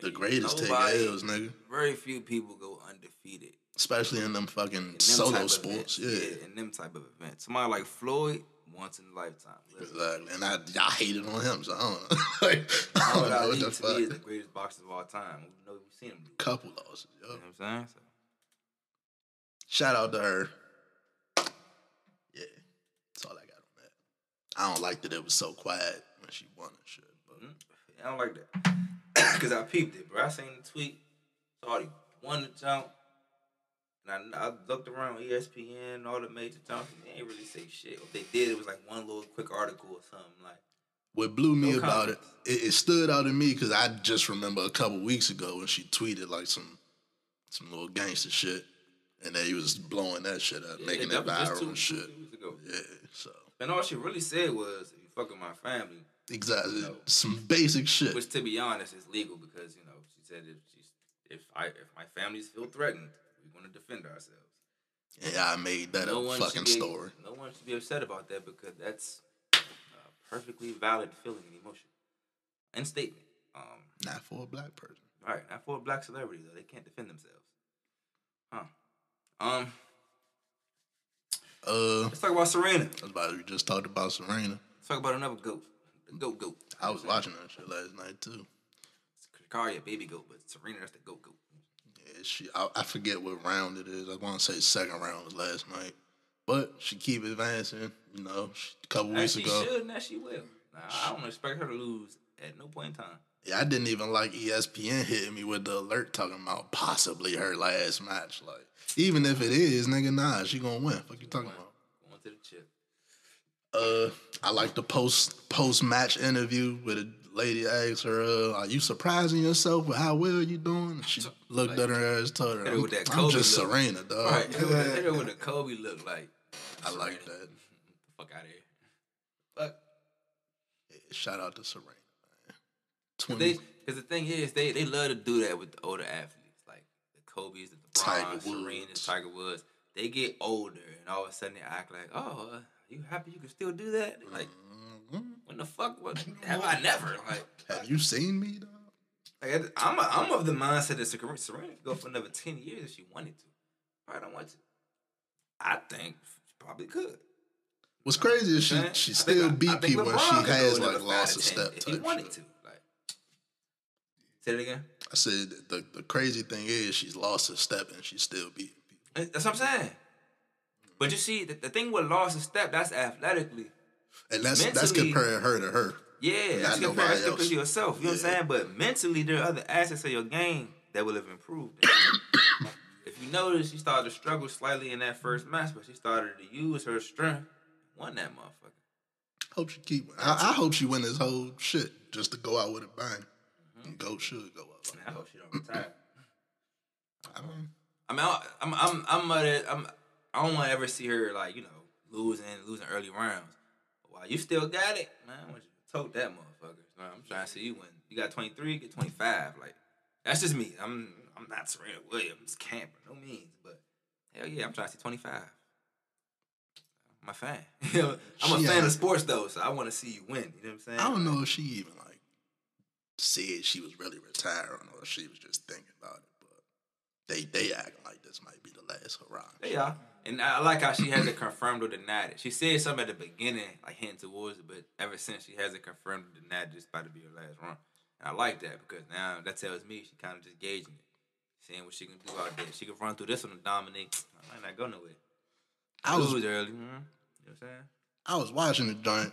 The greatest Nobody- take L's, nigga. Very few people go undefeated. Especially in them fucking in them solo sports. events. Yeah. in them type of events. Somebody like Floyd, once in a lifetime. literally. Exactly. And I, y'all hated on him, so I don't know. like, I don't know what the to me is the greatest boxer of all time. We know we've seen him. do. Couple losses, yo. You know what I'm saying? So, Shout out to her. Yeah, that's all I got on that. I don't like that it was so quiet when she won and shit. But mm-hmm. I don't like that. Because I peeped it, bro. I seen the tweet. He won the jump. And I, I looked around ESPN, and all the major jumps, and they ain't really say shit. If they did, it was like one little quick article or something. Like, what blew me No about it, it, it stood out to me because I just remember a couple weeks ago when she tweeted like some some little gangster shit, and they was blowing that shit up, making it that was just viral and shit. Yeah, so And all she really said was, you fuck my family, exactly No. some basic shit. which to be honest is legal because, you know, she said if she's, if I if my families feel threatened, we want to defend ourselves. Yeah, I made that a fucking be, story. No one should be upset about that because that's a perfectly valid feeling and emotion and statement. Um, Not for a black person. all right, not for a black celebrity though; they can't defend themselves. Huh? Um, Uh, let's talk about Serena. that's about we just talked about Serena. Let's talk about another goat, the goat goat. I was watching that shit last night too. Kari a baby goat, but Serena that's the goat goat. Yeah, she. I, I forget what round it is. I want to say second round was last night, but she keep advancing. You know, she, a couple weeks she ago. should, and as she will. Nah, I don't expect her to lose at no point in time. Yeah, I didn't even like ESPN hitting me with the alert talking about possibly her last match. Like, even if it is, nigga, nah, she gonna win. Fuck you talking about? Going to the chip. Uh, I like the post post match interview with a lady asked her, uh, "Are you surprising yourself with how well you doing?" And she looked at her ass, told her, "I'm, with that I'm just look. Serena, dog." Right. Hit her with- hit her with the Kobe look like. I like that. Fuck out of here. Fuck. Shout out to Serena, 20. Because the thing is, they, they love to do that with the older athletes, like the Kobe's, the LeBron's, Serena's, Tiger Woods. They get older, and all of a sudden they act like, oh, uh, you happy you can still do that? Like, mm-hmm. when the fuck? What, have I never? Like, have you seen me? Though? Like, I'm a, I'm of the mindset that Serena could go for another ten years if she wanted to. Probably don't want to. I think she probably could. What's crazy is she she still I, beat I people and she has like lost a step. If he wanted to, Say it again. I said the the crazy thing is she's lost a step and she's still beating people. That's what I'm saying. But you see, the, the thing with lost a step, that's athletically. And that's that's comparing her to her. Yeah, that's Not compared that's compared to yourself. You know what I'm saying? But mentally, there are other aspects of your game that will have improved. if you notice, she started to struggle slightly in that first match, but she started to use her strength, won that motherfucker. Hope she keep. I, I hope she win this whole shit just to go out with a bang. Mm-hmm. And go should go up. And I hope she don't retire. I mean, I mean, I- I'm, I'm, I'm, I'm, I'm I don't want to ever see her like you know losing, losing early rounds. But while you still got it, man, I want you to tote that motherfucker. You I'm trying to see you win. You got 23, get 25. Like that's just me. I'm, I'm not Serena Williams camper, no means, but hell yeah, I'm trying to see 25. I'm a fan. I'm a She fan of sports though, so I want to see you win. You know what I'm saying? I don't know if she even like said she was really retiring or she was just thinking about it. But they they acting like this might be the last hurrah. They are. And I like how she hasn't confirmed or denied it. She said something at the beginning, like hinting towards it, but ever since she hasn't confirmed or denied this about to be her last run. And I like that because now that tells me she kind of just gauging it. Seeing what she can do out there. She can run through this one and dominate. I might not go nowhere. I was Lose early. You know what I'm saying? I was watching the joint,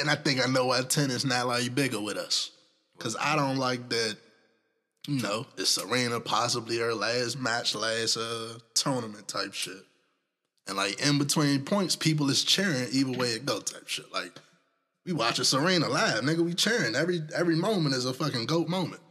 and I think I know why tennis not like bigger with us. Cause I don't like that. You know, it's Serena possibly her last match, last uh tournament type shit. And like in between points, people is cheering either way it go type shit. Like we watching Serena live, nigga. We cheering every every moment is a fucking goat moment.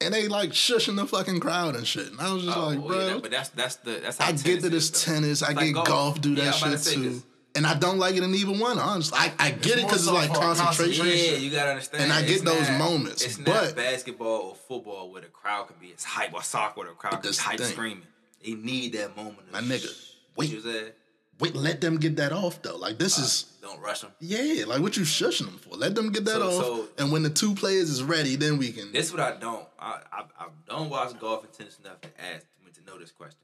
And they like shushing the fucking crowd and shit. And I was just like, bro, Oh, yeah, but that's that's the that's how I get that it's though. tennis. I get like golf. do Yeah, that shit too. this. And I don't like it in either one. Honestly, I, I get it because it's like concentration. Yeah, you gotta understand. And I get those not- moments, It's not but- basketball or football where the crowd can be as hype or soccer where the crowd can be that's hype thing. screaming. They need that moment. My nigga, What wait. Wait, let them get that off though. Like this is Don't rush them. yeah. Like what you shushing them for? Let them get that So- off. so- and when the two players is ready, then we can. This is what I don't. I I, I don't watch golf and tennis enough to ask me to know this question.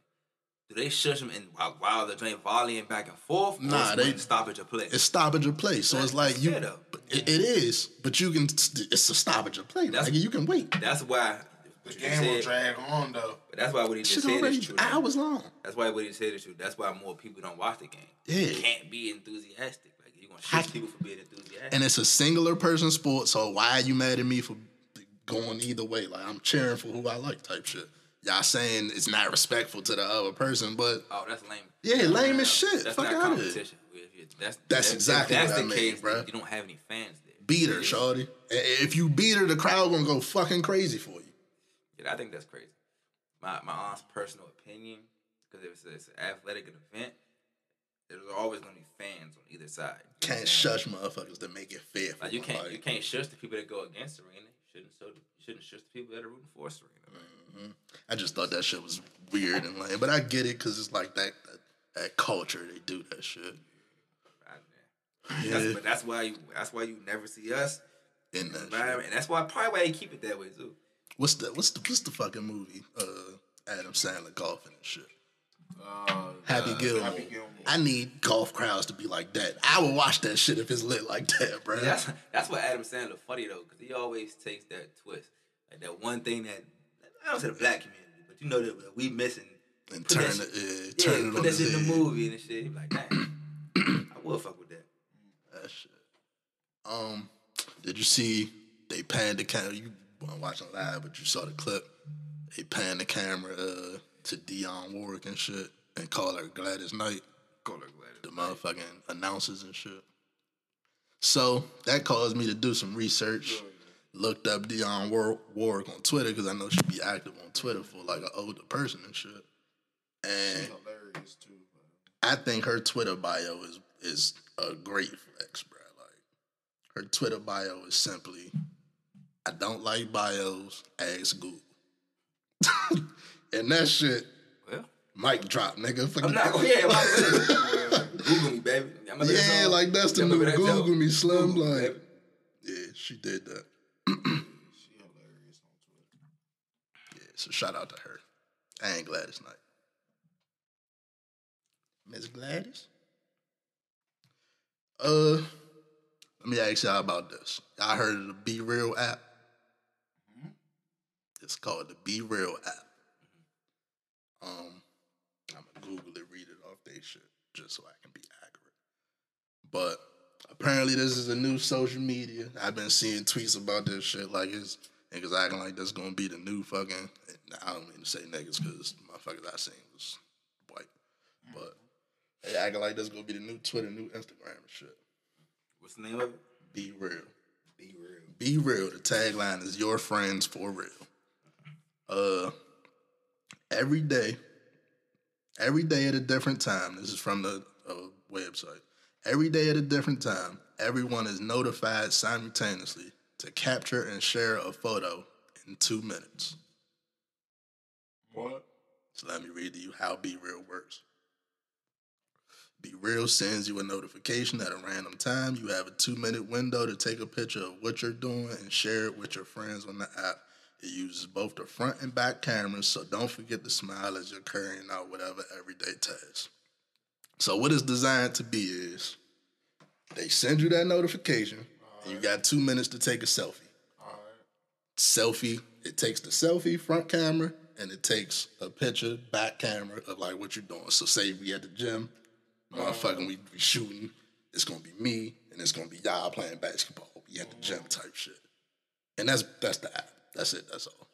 Do they shush them in while, while they're playing volleying back and forth? or Nah, it's they- when stoppage of play. it's stoppage of play. So it's like you. fair. It, it is, but you can. It's a stoppage of play. That's- Like you can wait. That's why. The what you game will drag on though. But that's why what he just Shit said already is true. hours long. That's why what he said is true. That's why more people don't watch the game. Yeah. You can't be enthusiastic. Like you're gonna I- shoot people for being enthusiastic. and it's a singular person sport. So why are you mad at me for going either way? Like I'm cheering for who I like, type shit. Y'all saying it's not respectful to the other person, but oh, that's lame. Yeah, lame as shit. That's Fuck not outta here. competition. If That's, That's exactly that's what I the mean, case, then You don't have any fans there. beat her, Yeah. shorty. If you beat her, the crowd gonna go fucking crazy for you. Yeah, I think that's crazy. My my aunt's personal opinion, because if it's, it's an athletic event, there's always gonna be fans on either side. You know what I'm Can't shush motherfuckers to make it fair. For Like you can't Like, you can't shush the people that go against Serena. You shouldn't you shouldn't shush the people that are rooting for Serena. Man. I just thought that shit was weird and lame, but I get it because it's like that, that that culture. They do that shit. Right, Yeah. That's, but that's why you that's why you never see us In that environment, and that's why probably why they keep it that way too. What's the what's the what's the fucking movie? Uh, Adam Sandler golfing and shit. Uh, Happy uh, Gilmore. Happy Gilmore. I need golf crowds to be like that. I would watch that shit if it's lit like that, bro. That's that's what Adam Sandler funny though, because he always takes that twist, like that one thing that I don't say the black community, but you know that we missing. and turn that it, shit- yeah, Yeah, turn it put that in the movie and shit. Like, dang, I will fuck with that. That shit. Um, did you see they panned the camera. You weren't watching live, but you saw the clip. They panned the camera uh, to Dionne Warwick and shit, and called her Gladys Knight, Call her Gladys. the motherfucking announcers and shit. So that caused me to do some research. Looked up Dionne War- Warwick on Twitter because I know she'd be active on Twitter for like an older person and shit. And Hilarious too. I think her Twitter bio is is a great flex, bro. Like her Twitter bio is simply, "I don't like bios. Ask Google." and that shit, Well, mic drop, nigga. I'm not. Yeah, I'm not Google me, baby. I'm yeah, like that's the new Google me, Slim. Google Like, baby. yeah, she did that. She hilarious on Twitter. Yeah, so shout out to her. I ain't Gladys Knight. Miss Gladys? Uh, let me ask y'all about this. Y'all heard of the Be Real app? It's called the Be Real app. Um, I'm gonna Google it, read it off they shit, just so I can be accurate. But apparently, this is a new social media. I've been seeing tweets about this shit, like it's niggas acting like that's gonna be the new fucking. I don't mean to say niggas because motherfuckers I seen was white, but they acting like that's gonna be the new Twitter, new Instagram and shit. What's the name of it? Be real. Be real. Be real. The tagline is your friends for real. Uh every day, every day at a different time. This is from the uh, website. Every day at a different time, everyone is notified simultaneously to capture and share a photo in two minutes. What? So let me read to you how Be Real works. Be Real sends you a notification at a random time. You have a two minute window to take a picture of what you're doing and share it with your friends on the app. It uses both the front and back cameras, so don't forget to smile as you're carrying out whatever everyday task. So, what it's designed to be is they send you that notification, and you got two minutes to take a selfie. Selfie, it takes the selfie front camera and it takes a picture back camera of like what you're doing. So say we at the gym, motherfucking we, we shooting, it's gonna be me and it's gonna be y'all playing basketball. We at the gym type shit. And that's that's the app. That's it, that's all.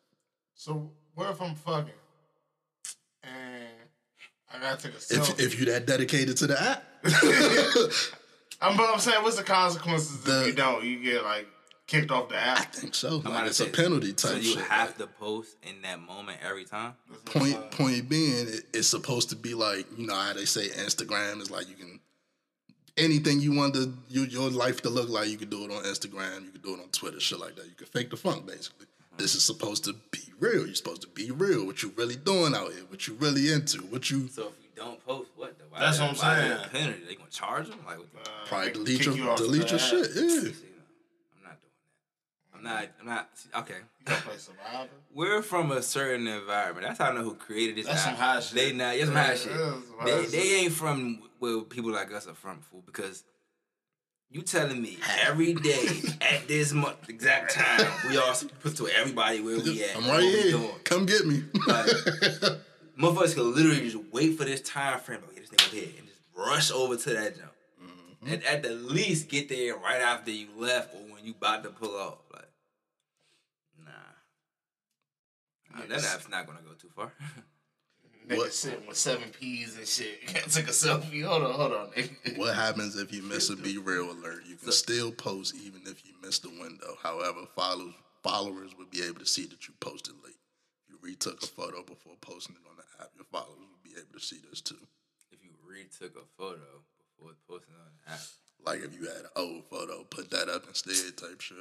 So what if I'm fucking and I gotta take a selfie? If if you that dedicated to the app, I'm, but I'm saying, what's the consequences The- if you don't? You get like kicked off the app. I think so. I'm Like it's to a penalty type So you shit. have Like, to post in that moment every time. point point being, it, it's supposed to be like you know how they say Instagram is like you can anything you want to you, your life to look like. You can do it on Instagram. You can do it on Twitter, shit like that. You can fake the funk basically. Mm-hmm. This is supposed to be real. You're supposed to be real. What you really doing out here? What you really into? What you So if you don't post, what? The, why That's the- what I'm why saying. The penalty? They gonna charge them? Like, what the, probably delete your you delete your app. shit. Yeah. see, no, I'm not doing that. I'm not. I'm not. see, Okay. You gotta play Survivor. We're from a certain environment. That's how I know who created this. That's some high shit. They not. That's some high Yeah, shit. some high They, shit. they ain't from where people like us are from, fool. Because you telling me every day at this month exact time we all put to everybody where we at. I'm right here. Come get me. Like, motherfuckers can literally just wait for this time frame. Okay, this nigga here, and just rush over to that jump. Mm-hmm. And at the least get there right after you left or when you about to pull off. Like, nah. Nah, that app's not gonna go too far. Nigga What? sitting with seven P's and shit. Can't take a selfie. Hold on, hold on, nigga. What happens if you miss a Be Real alert? You can still post even if you miss the window. However, followers followers would be able to see that you posted late. You retook a photo before posting it on the app, your followers would be able to see this too. if you retook a photo before posting on the app. Like if you had an old photo, put that up instead type shit.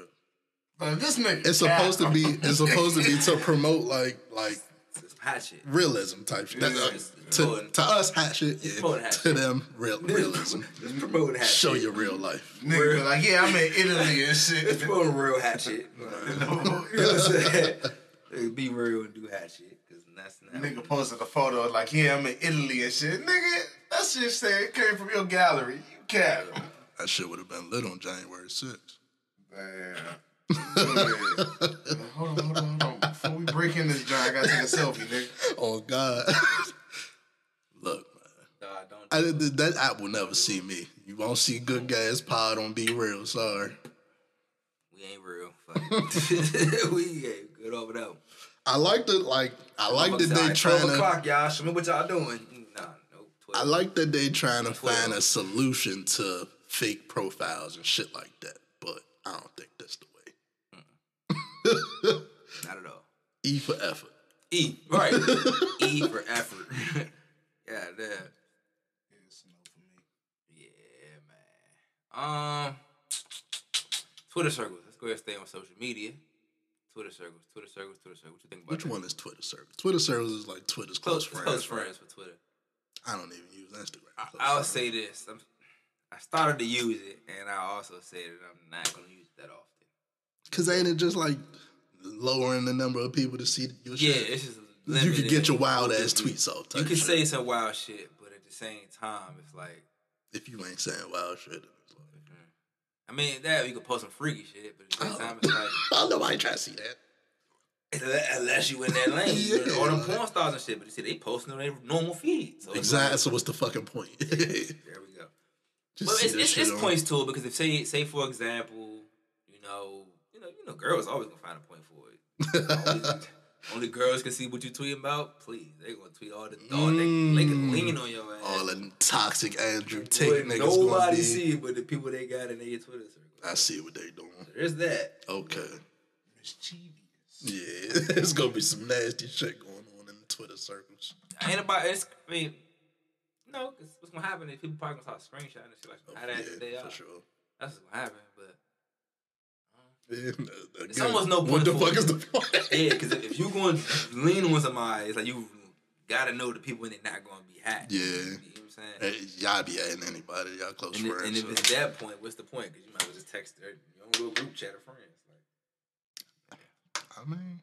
But this nigga. It's supposed to be it's supposed to be to promote like like It's some hot shit. realism type shit. That's, uh, to, to us, hat shit. Yeah. promoting hat To them, real realism. It's promoting hat Show your real life. Nigga, like, yeah, I'm in Italy and shit. It's shit. promoting real hat shit. you know what I'm saying? Be real and do hat shit. Cause that's not. Nigga posted a photo like, yeah, I'm in Italy and shit. Nigga, that shit said it came from your gallery. You cap. That shit would have been lit on January 6th. Damn. hold on, hold on, hold on. Before we break in this joint, I gotta take a selfie, nigga. Oh God. Look, man. Nah, don't. I, that app will never see me. You won't see Good Gas pod on Be Real. Sorry. we ain't real. Fuck we ain't good over that. one. I like that. Like I like that they trying 12 to. o'clock, y'all. Show me what y'all doing. Nah, nope. 12. I like that they trying to find a solution to fake profiles and shit like that. But I don't think that's the way. Not at all. E for effort. E, right. e for effort. yeah, damn. It's no for me. Yeah, man. Um, Twitter circles. Let's go ahead and stay on social media. Twitter circles, Twitter circles, Twitter circles. What you think about Which that? one is Twitter circles? Twitter circles is like Twitter's close, Close, friends. close right? friends for Twitter. I don't even use Instagram. I, Close I'll friends. say this. I'm, I started to use it, and I also say that I'm not going to use it that often. Cause ain't it just like lowering the number of people to see your Yeah, shit? it's just you could get your wild ass tweets off. You can shit. say some wild shit, but at the same time, it's like, if you ain't saying wild shit. Then it's like- I mean, that you could post some freaky shit, but at the same oh. time, it's like, I know I ain't trying to see that. unless- you in that lane, you Yeah. all them porn stars and shit. But you see, they posting on their normal feed. So Exactly. like- So what's the fucking point? There we go. Just Well, it's, it's, it's points to it because if say say for example, you know, you know, you know, girls always gonna find a point for it. Only girls can see what you tweet about. Please, they gonna tweet all the all they, they can mm. lean on your ass. All the toxic Andrew Tate niggas nobody see it, but the people they got in their Twitter circle. I see what they doing. There's that. Okay. Mischievous. Yeah, there's gonna be some nasty shit going on in the Twitter circles. Ain't about it's. I mean, no, because what's gonna happen is people probably gonna start screenshotting and shit like that oh, they yeah, for sure. That's what's gonna happen. But Yeah, It's again, almost no point. What the fuck it. is the point? yeah, because if, you going to lean on somebody, it's like you gotta know the people in it not gonna be hacked. Yeah. you know what I'm saying. Hey, y'all be adding anybody, y'all close And, friends. and if it's that point, what's the point? Because you might as well just text their your own little group chat of friends. Like, I mean,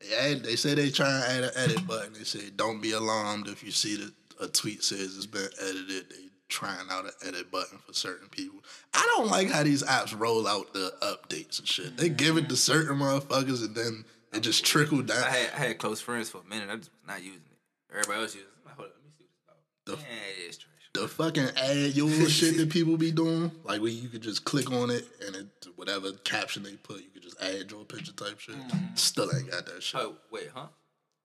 they, add, they say they try and add an edit button. They say don't be alarmed if you see that a tweet says it's been edited. They trying out an edit button for certain people. I don't like how these apps roll out the updates and shit. They give it to mm. certain motherfuckers and then it just trickle down. I had I had close friends for a minute. I just was not using it. Everybody else using it. Hold on, let me see what it's about. The- yeah, it's trash. the fucking add your shit that people be doing, like where you could just click on it and it whatever caption they put, you could just add your picture type shit. Mm. Still ain't got that shit. Oh wait, huh?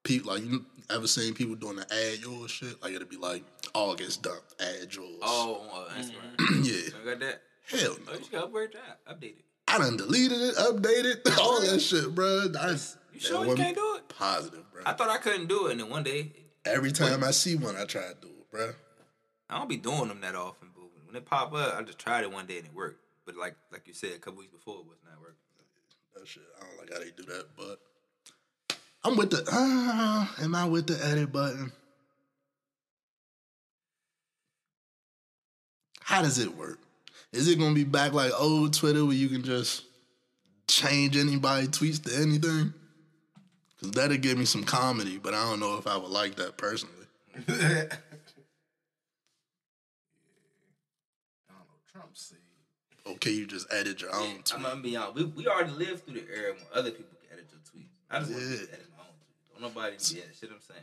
People like you ever seen people doing the ad your shit? Like it'll be like August dump, add yours. Oh, on uh, Instagram. yeah. You got that? Hell Oh, no. you just got upgrade that, update it. I done deleted it, updated, all that shit, bro. I, You that sure you can't do it? Positive, bro. I thought I couldn't do it, and then one day Every time I see one, I try to do it, bro. I don't be doing them that often, but when it pop up, I just tried it one day and it worked. But like like you said, a couple weeks before it was not working. That shit, I don't like how they do that, but I'm with the. Uh, am I with the edit button? How does it work? Is it gonna be back like old Twitter where you can just change anybody tweets to anything? Cause that'd give me some comedy, but I don't know if I would like that personally. I don't. Trump said. Okay, you just edit your own tweet. I'm gonna be honest. We, we already lived through the era when other people could edit your tweets. I just want to edit my own tweets. Don't nobody be edit shit I'm saying.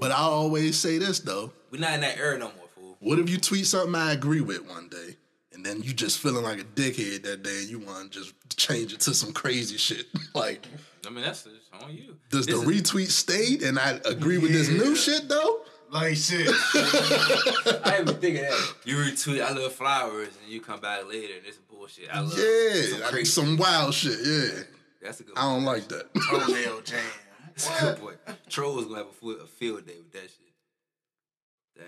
But I always say this though. We're not in that era no more, fool. What if you tweet something I agree with one day, and then you just feeling like a dickhead that day, and you want to just change it to some crazy shit? like, I mean, that's just on you. does the is- retweet stay, and I agree with this new Yeah. shit though? Like shit. I ain't even thinking that. You retweet, I love flowers, and you come back later and it's bullshit. I love some Yeah, I mean, crazy. some wild shit. Yeah, That's a good. I don't like that. Toenail jam. That's a good boy. Trolls gonna have a, full, a field day with that shit. Damn.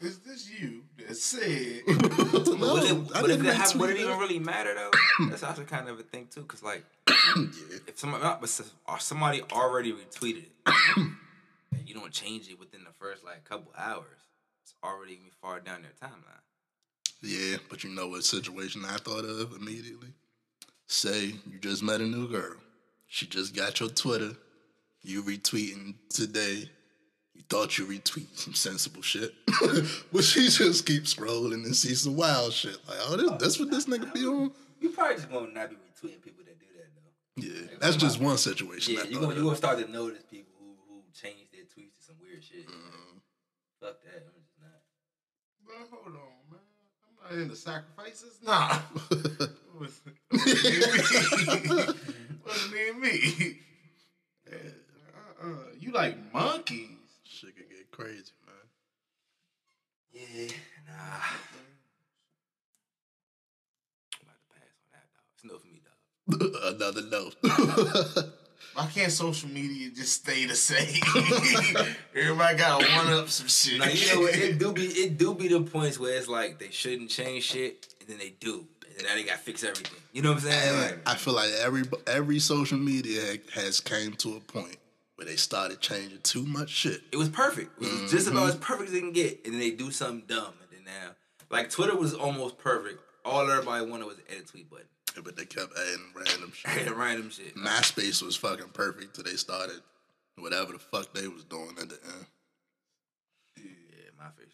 Is this you that said? But, no, would it, but if didn't it have, would it even really matter though? That's also kind of a thing too, cause like yeah. if somebody, not, but somebody already retweeted it, and you don't change it within the first like couple hours, it's already gonna be far down their timeline. Yeah, but you know what situation I thought of immediately? Say you just met a new girl. She just got your Twitter. You retweeting today. You thought you retweet some sensible shit. but she just keeps scrolling and sees some wild shit. Like, oh, this, that's what this nigga be on? You probably just gonna not be retweeting people that do that though. Yeah, that's just one situation. Yeah, I you thought gonna you gonna start to notice people who who change their tweets to some weird shit. Mm-hmm. Fuck that. I'm just not. But hold on, man. I'm not into sacrifices. Nah. Wasn't even me. Yeah, uh-uh. You like monkeys? Shit could get crazy, man. Yeah, nah. I'm about to pass on that, dog. It's no for me, dog. Another no. Why can't social media just stay the same? Everybody got to one up some shit. Now you know what? It do be it do be the points where it's like they shouldn't change shit, and then they do, and now they got to fix everything. You know what I'm saying? Like, I feel like every every social media has came to a point where they started changing too much shit. it was perfect. It was just about mm-hmm. as perfect as they can get, and then they do something dumb, and then now, like Twitter was almost perfect. All everybody wanted was edit tweet button But they kept adding random shit. and random shit. MySpace was fucking perfect till they started whatever the fuck they was doing at the end. Yeah, my face is pretty good.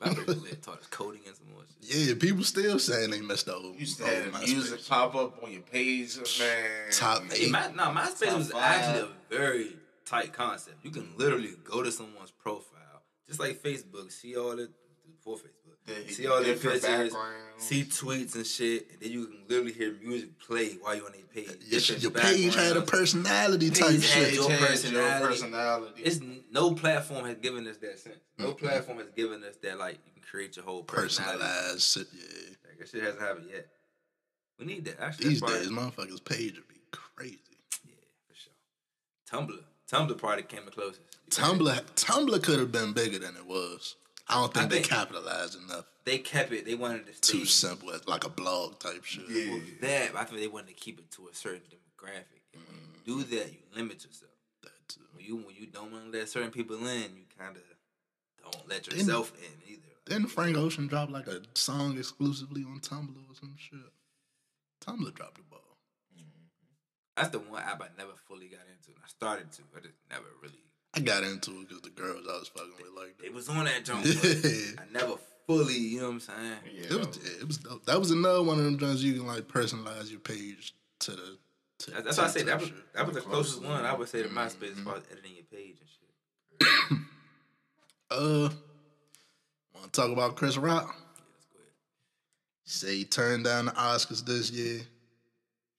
My face was taught us coding and some more shit. Yeah, people still saying they messed up. You used to old have MySpace. music pop up on your page, man. Top Hey, eight. my, no, MySpace was five. actually a very tight concept. You can literally go to someone's profile, just like Facebook, see all the before Facebook, The see all the different pictures, backgrounds. see tweets and shit, and then you can literally hear music play while you're on their page. Your, your page had a personality type shit. your personality. personality. It's no platform has given us that sense. No platform has given us that like you can create your whole personality. Personalized shit, yeah. Like, that shit hasn't happened yet. We need that. Actually, These days, motherfuckers' page would be crazy. yeah, for sure. Tumblr, Tumblr probably came the closest. Tumblr, Tumblr could have been bigger than it was. I don't think I they think- capitalized enough. They kept it. They wanted to stay Too simple, as like a blog type shit. Yeah. Well, that, I think they wanted to keep it to a certain demographic. And when you do mm-hmm. that, you limit yourself. That too. When you when you don't want to let certain people in, you kind of don't let yourself in either. Didn't Frank Ocean drop like a song exclusively on Tumblr or some shit? Tumblr dropped the ball. Mm-hmm. That's the one app I never fully got into. I started to, but it never really. I got into it because the girls I was fucking with like It was on that joint. Yeah. I never fully, you know what I'm saying? Yeah, It was, it was dope. That was another one of them joints you can like personalize your page to the. To, That's, that's to why I say the that was that was the closest one I would say to MySpace as far as editing your page and shit. Uh, want to talk about Chris Rock? Yeah, let's go ahead. He said he turned down the Oscars this year. He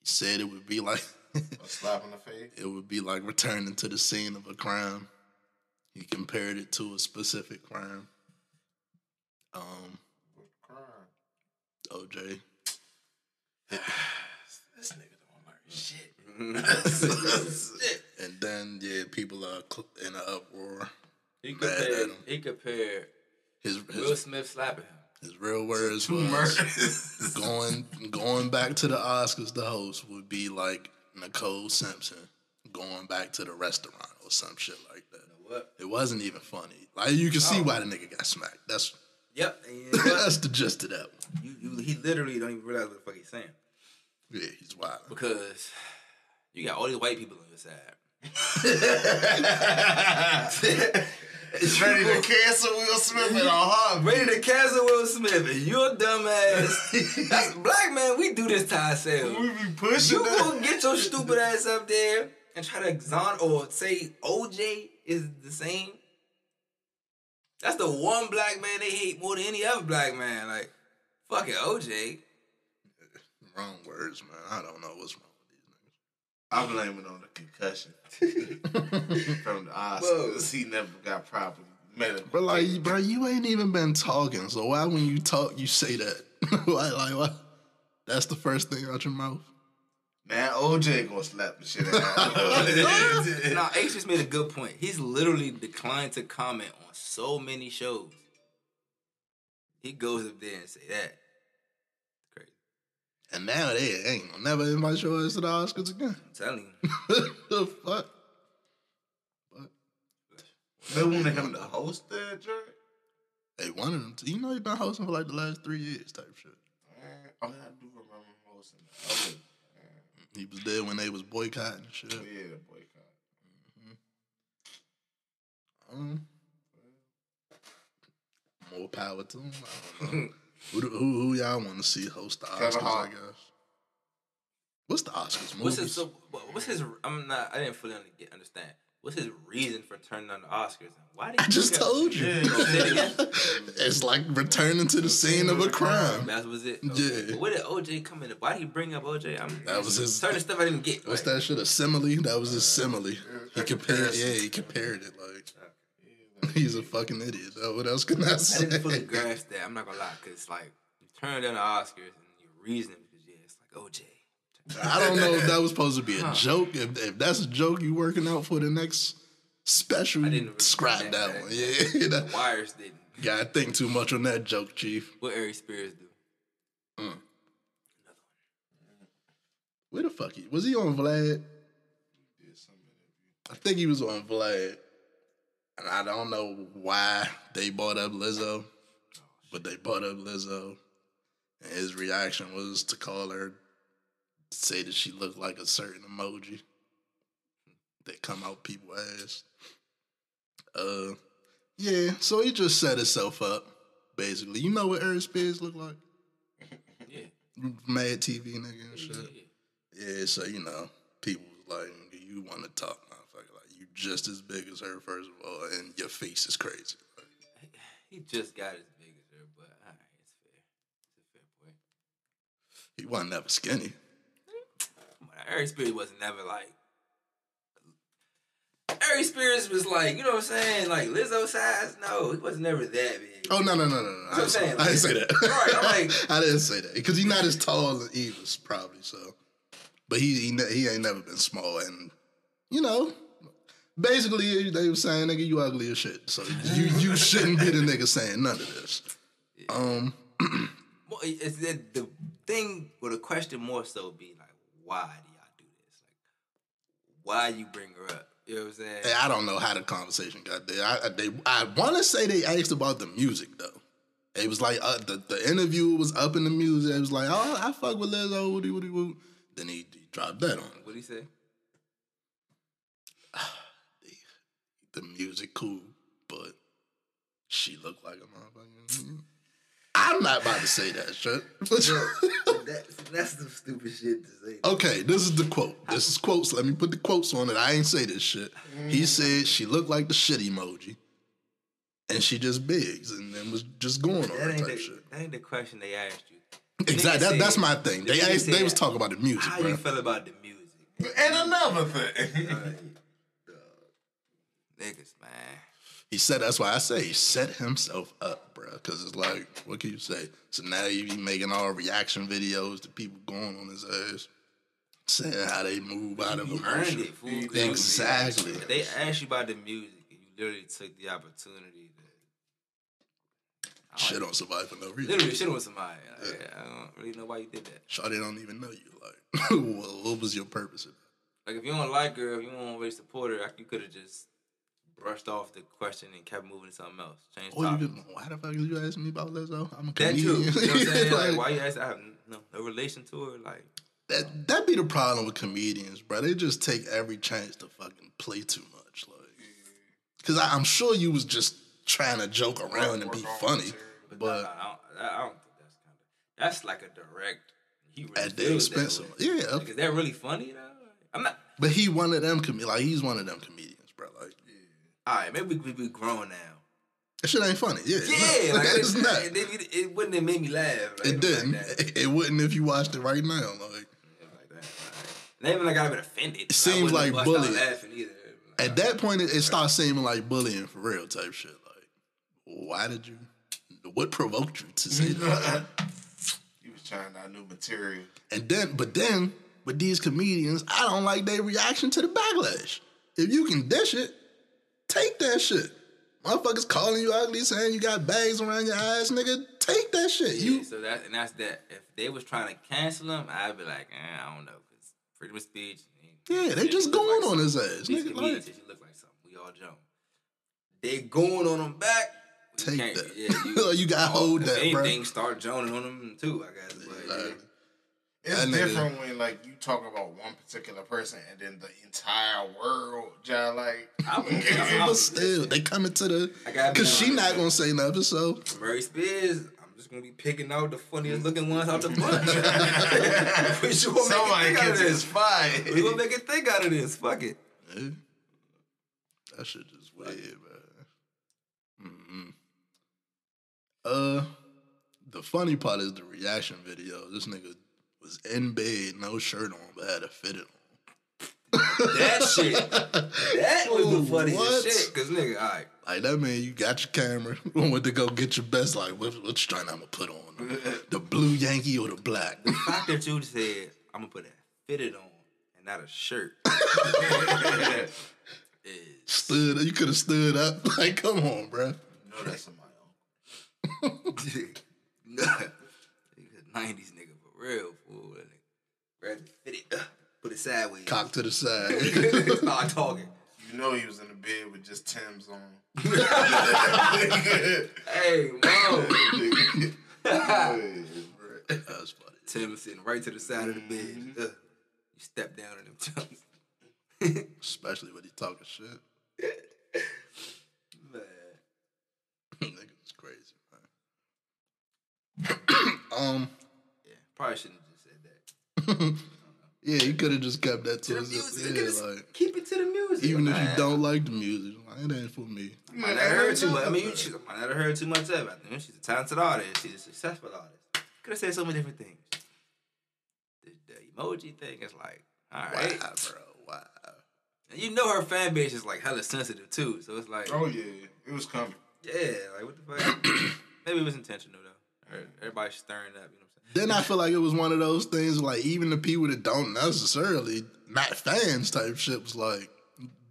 said it would be like A slap in the face. it would be like returning to the scene of a crime. He compared it to a specific crime. Um, Crime. OJ. This nigga don't learn shit. And then yeah, people are in an uproar. He Mad at compared him. he compared His Will Smith slapping him. his real words was going going back to the Oscars. The host would be like Nicole Simpson going back to the restaurant or some shit like that. What? It wasn't even funny. Like you can see oh. why the nigga got smacked. That's Yep. And you, know that's the gist of that one. you, you he literally don't even realize what the fuck he's saying Yeah, he's wild. because you got all these white people on your side. Ready to cancel Will Smith in a. Ready to cancel Will Smith and you're dumbass. That's black man. We do this to ourselves. We be pushing You that. gonna get your stupid ass up there and try to exonerate or say OJ is the same? That's the one black man they hate more than any other black man. Like, fuck it, OJ. Wrong words, man. I don't know what's wrong with these niggas. I blame it on the concussion from the Oscars. Whoa. He never got properly medical. But like, bro, you ain't even been talking. So why, when you talk, you say that? why, like, what? That's the first thing out your mouth. now OJ gonna slap the shit out of him. Nah, H just made a good point. He's literally declined to comment on so many shows. He goes up there and say that. And now they ain't gonna never invite your ass to the Oscars again. I'm telling you. the fuck? They wanted him to host that joint. They wanted him to. You know, he's been hosting for like the last three years, type shit. Man, Oh, I do remember him hosting. that. Eh. He was there when they was boycotting shit. Yeah, boycott. Mm-hmm. Um, more power to him. I don't know. who, who who y'all want to see host the Oscars? Kevin I guess. What's the Oscars? What's his? So, what's his? I'm not. I didn't fully get, understand. What's his reason for turning on the Oscars? Why did I just told you. Yeah. Say it again. it's like returning to the scene of a crime. That was it. Yeah. But where did OJ come in? Why did he bring up OJ? I'm, That was his- certain stuff I didn't get. What's like, that shit? A simile? That was his simile. He compared. Yeah, he compared it like he's a fucking idiot. though. What else can I say? I didn't fully grasp that. I'm not gonna lie, cause like you turn down the Oscars and your reasoning because yeah, it's like OJ. I don't know if that was supposed to be a joke. If, if that's a joke you working out for the next special, I didn't really scrap that that. one. Yeah, The that, Wires didn't. gotta think too much on that joke, Chief. What Aries Spears do? Mm. Another one. Where the fuck he was he on Vlad? I think he was on Vlad, and I don't know why they bought up Lizzo, but they bought up Lizzo, and his reaction was to call her, say that she looked like a certain emoji that come out people ass. Uh, yeah. So he just set himself up, basically. You know what Aries Spears look like? Yeah. Mad TV nigga and shit. yeah. Yeah, so you know, people was like, "Do you want to talk, motherfucker? Like you just as big as her, first of all, and your face is crazy." Like, He just got as big as her, but all right, it's fair. It's a fair point. he wasn't never skinny. Aries Spears was never like. Aries Spears was like, you know what I'm saying, like Lizzo size. No, he was never that big. Oh no no no no no! I'm saying, I didn't say that. Right, I'm like- I didn't say that because he's not as tall as Eve was probably. So, but he he, he ain't never been small, and you know. Basically, they were saying, "Nigga, you ugly as shit." So you you shouldn't be the nigga saying none of this. Um, Well, it's the, the thing, or the question more so be like, why do y'all do this? Like, why you bring her up? You know what I'm saying? Hey, I don't know how the conversation got there. I I- they I want to say they asked about the music though. It was like uh, the the interview was up in the music. It was like, oh, I fuck with Lizzo. Woody woody woo. Then he, he dropped that on. What you say? The music cool, but she looked like a motherfucker. I'm not about to say that shit. that's, that's the stupid shit to say. okay, this is the quote. This is quotes. Let me put the quotes on it. I ain't say this shit. He mm. said she looked like the shit emoji, and she just bigs and then was just going on That that ain't, type the, shit. that ain't the question they asked you. Exactly. That, said- that's my thing. They nigga asked, they was talking about the music, How bro. you feel about the music? And another thing. Niggas, man. He said that's why I say he set himself up, bro. Because it's like, what can you say? So now you be making all reaction videos to people going on his ass, saying how they move out of emotion. it. Exactly. If they asked you about the music and you literally took the opportunity to Shit on somebody for no reason. literally shit with somebody. Like, I don't really know why you did that. Shawty don't even know you. Like, what, what was your purpose? Like if you don't like her, if you don't really support her, you could have just brushed off the question and kept moving to something else. Change Or you topic. why the fuck is you asking me about Lizzo? I'm a comedian. That too. You know what I'm saying? like, Like, why you ask? I have no, no relation to her. Like, that that be the problem with comedians, bro. They just take every chance to fucking play too much. Like, because I'm sure you was just trying to joke around and be funny, but, but I, don't, I don't think that's kind of. That's like a direct. He really at the expense of yeah. Like, is that really funny though? I'm not. But he one of them com- like he's one of them comedians, All right, maybe we we grown now. that shit ain't funny. Yeah, Yeah, no, like it's it, not. It, it, it wouldn't have made me laugh. Like, It didn't. that. It, it wouldn't if you watched it right now. Like like that. Like, not even like I've been offended. It seems like bullying. either. At that point, it, it starts seeming like bullying for real type shit. Like, why did you? What provoked you to say that? He was trying out new material. And then, but then with these comedians, I don't like their reaction to the backlash. If you can dish it, take that shit. Motherfuckers calling you ugly, saying you got bags around your eyes, nigga. Take that shit. Yeah, You so that and that's that. If they was trying to cancel him, I'd be like, eh, I don't know, because freedom of speech. Yeah, they just going like on his ass, nigga, like- she look like something. We all jump. They going on him back. Take that. Yeah, You gotta oh, hold that, anything, start joning on them too. I guess. But, yeah. Like, It's That nigga- different when like you talk about one particular person and then the entire world, just like I would- I but still, they coming to the I gotta because she not gonna say nothing. So Murray Spears, I'm just gonna be picking out the funniest looking ones out the bunch. we sure make somebody a thing out of this. fight. We gonna make a thing out of this. Fuck it. yeah. that shit just weird, man. Mm-mm. Uh, the funny part is the reaction video. This nigga was in bed, no shirt on, but had a fitted on. That shit. That was the Ooh, funniest what? shit. Cause nigga, all right. Like that man, you got your camera, went to go get your best. Like, what, what strand I'm gonna put on? The blue Yankee or the black? The fact that you said, I'm gonna put a fitted on and not a shirt. Stood, you could have stood up. Like, come on, bruh. No, that's else. nigga, 90s nigga real, fool. That nigga Grab it, fit it, uh, put it sideways. Cock to the side. Start talking. You know he was in the bed with just Tim's on. Hey, mom. That's funny. Tim sitting right to the side of the bed. Mm-hmm. Uh, you step down in them chunks. Especially when he talking shit. Man. Niggas is crazy, man. um, Yeah, probably shouldn't have just said that. yeah, he could have just kept that to To the himself. music. Yeah, just like keep it to the music. even if you don't like the music, like, it ain't for me. might not heard too much. I mean, you should, might not have heard too much of it. I think she's a talented artist. She's a successful artist. Could have said so many different things. The, the emoji thing is like, all right. Wow, bro. Wow. And you know her fan base is like hella sensitive too. So it's like, Oh yeah, it was coming. yeah, like what the fuck? Maybe it was intentional though. Or Everybody's stirring up. You know what I'm saying? Then I feel like it was one of those things like even the people that don't necessarily not fans type shit was like,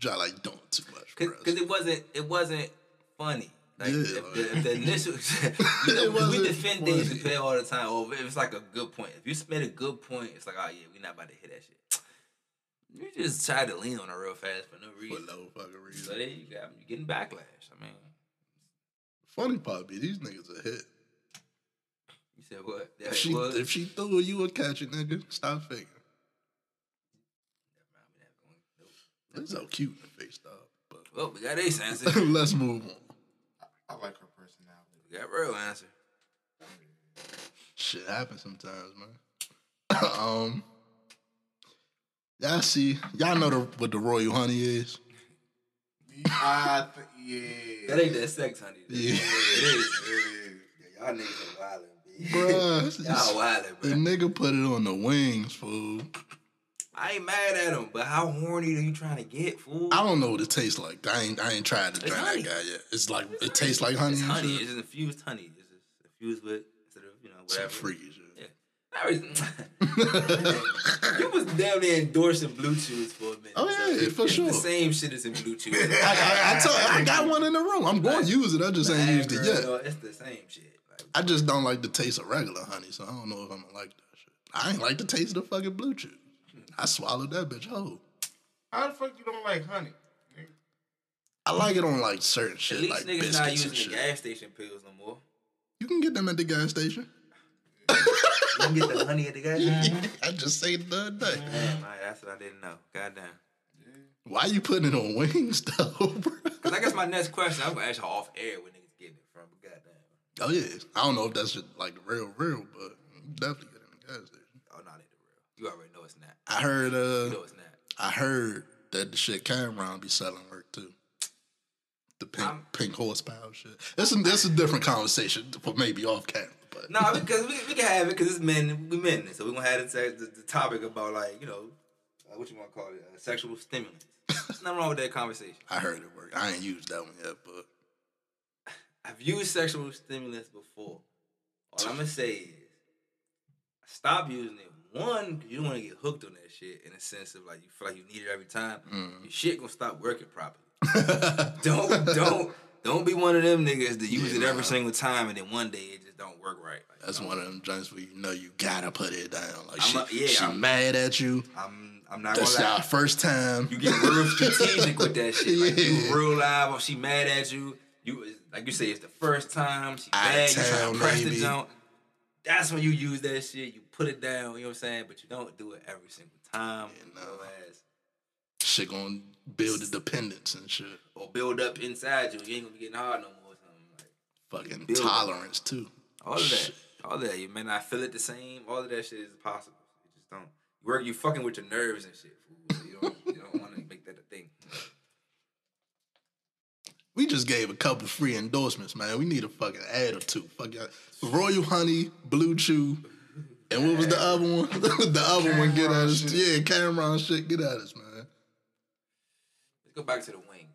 y'all like doing too much. Cause, it wasn't it wasn't funny. Like Yeah, if, the, if the initial, you know, we defend things we funny. play all the time. Or if it's like a good point. If you submit a good point, it's like, oh yeah, we're not about to hit that shit. You just try to lean on it real fast for no reason. for no fucking reason. So there you got you getting backlash. I mean, Funny part be these niggas a hit. You said what? Yeah, If she what? if she threw it, you would catch it, nigga. Stop faking. It's so cute in the face, dog. But Well, we got Ace answer. let's move on. I like her personality. We got real answer. Shit happens sometimes, man. um, y'all see, y'all know the, what the royal honey is. I th- yeah. That ain't that sex, honey. Yeah. Yeah, y'all niggas are wildin', B. Bruh, Y'all wildin', the nigga put it on the wings, fool. I ain't mad at him, but how horny are you trying to get, fool? I don't know what it tastes like. I ain't I ain't tried to It's drink honey. that guy yet. It's like it tastes like honey. It's honey. It's infused honey. It's just infused with instead of you know Some whatever. freaky shit. Yeah. You was down there endorsing BlueChew for a minute. Oh, yeah, it- for it's sure. The same shit as in BlueChew. I, I, I, told, I got one in the room. I'm going to use it. I just ain't used it yet. It's the same shit. Like, I just don't like the taste of regular honey, so I don't know if I'm gonna like that shit. I ain't like the taste of the fucking BlueChew. I swallowed that bitch whole. How the fuck you don't like honey? I like it on like certain shit. at shit, least like niggas biscuits not and using shit. the gas station pills no more. You can get them at the gas station. You can get the honey at the gas station. I just say the other day. Damn, I- that's what I didn't know. Goddamn. Why you putting it on wings though, bro? Cause I guess my next question, I'm gonna ask y'all off air where niggas getting it from. But goddamn. Oh yeah, I don't know if that's just like the real, real, but definitely get it in the gas station. Oh, not ain't the real. You already know it's not. I heard, You uh, know it's not. I heard that the shit Cam'ron be selling work too. The pink, I'm- pink horsepower shit. Is this is a different conversation for maybe off camera, but No, because we, we can have it because it's men, we men, so we gonna have the, the, the topic about like you know uh, what you want to call it, uh, sexual stimulus. There's nothing wrong with that conversation. I heard it work. I ain't used that one yet, but I've used sexual stimulus before. All I'm gonna say is stop using it. One, you don't want to get hooked on that shit in a sense of like you feel like you need it every time. Mm. Your shit gonna stop working properly. don't don't don't be one of them niggas that use Yeah, it every nah. single time and then one day it just don't work right. Like, that's one of them joints where you know you gotta put it down. Like I'm she, a- yeah, she I'm- mad at you. I'm I'm not That's gonna lie. our first time. You get real strategic with that shit. Like Yeah. you real live. If she mad at you, you like you say it's the first time. She mad. You trying to press the jump. That's when you use that shit. You put it down. You know what I'm saying? But you don't do it every single time. Yeah, no. Ass. shit gonna build a dependence and shit. Or build up inside you. You ain't gonna be getting hard no more. Or something like Fucking tolerance too. all of that. Shit. All of that. You may not feel it the same. All of that shit is possible. You just don't. Work. You fucking with your nerves and shit. Fool. You don't. you don't want to make that a thing. We just gave a couple free endorsements, man. We need a fucking ad or two. Fuck y'all. Royal Honey, BlueChew, and what was the other one? the other one, get at us. shit. Yeah, Cam'ron shit, get out of us, man. Let's go back to the wings.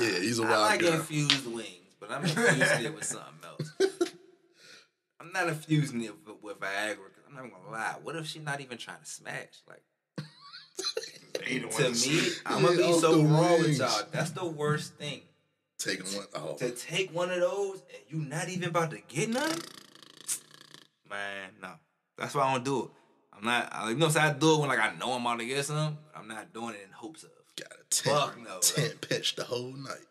Yeah, he's a wild I like guy. infused wings, but I'm infusing it with something else. I'm not infusing it with, with Viagra. Cause I'm not even gonna lie. What if she's not even trying to smash? Like to me, I'm gonna be so the wrong with y'all. That's the worst thing. Taking one. Oh, To take one of those and you not even about to get none, man, no. That's why I don't do it. I'm not. I, you know, so I do it when like I know I'm about to get some. I'm not doing it in hopes of. got a tent, Fuck no. tent pitch the whole night.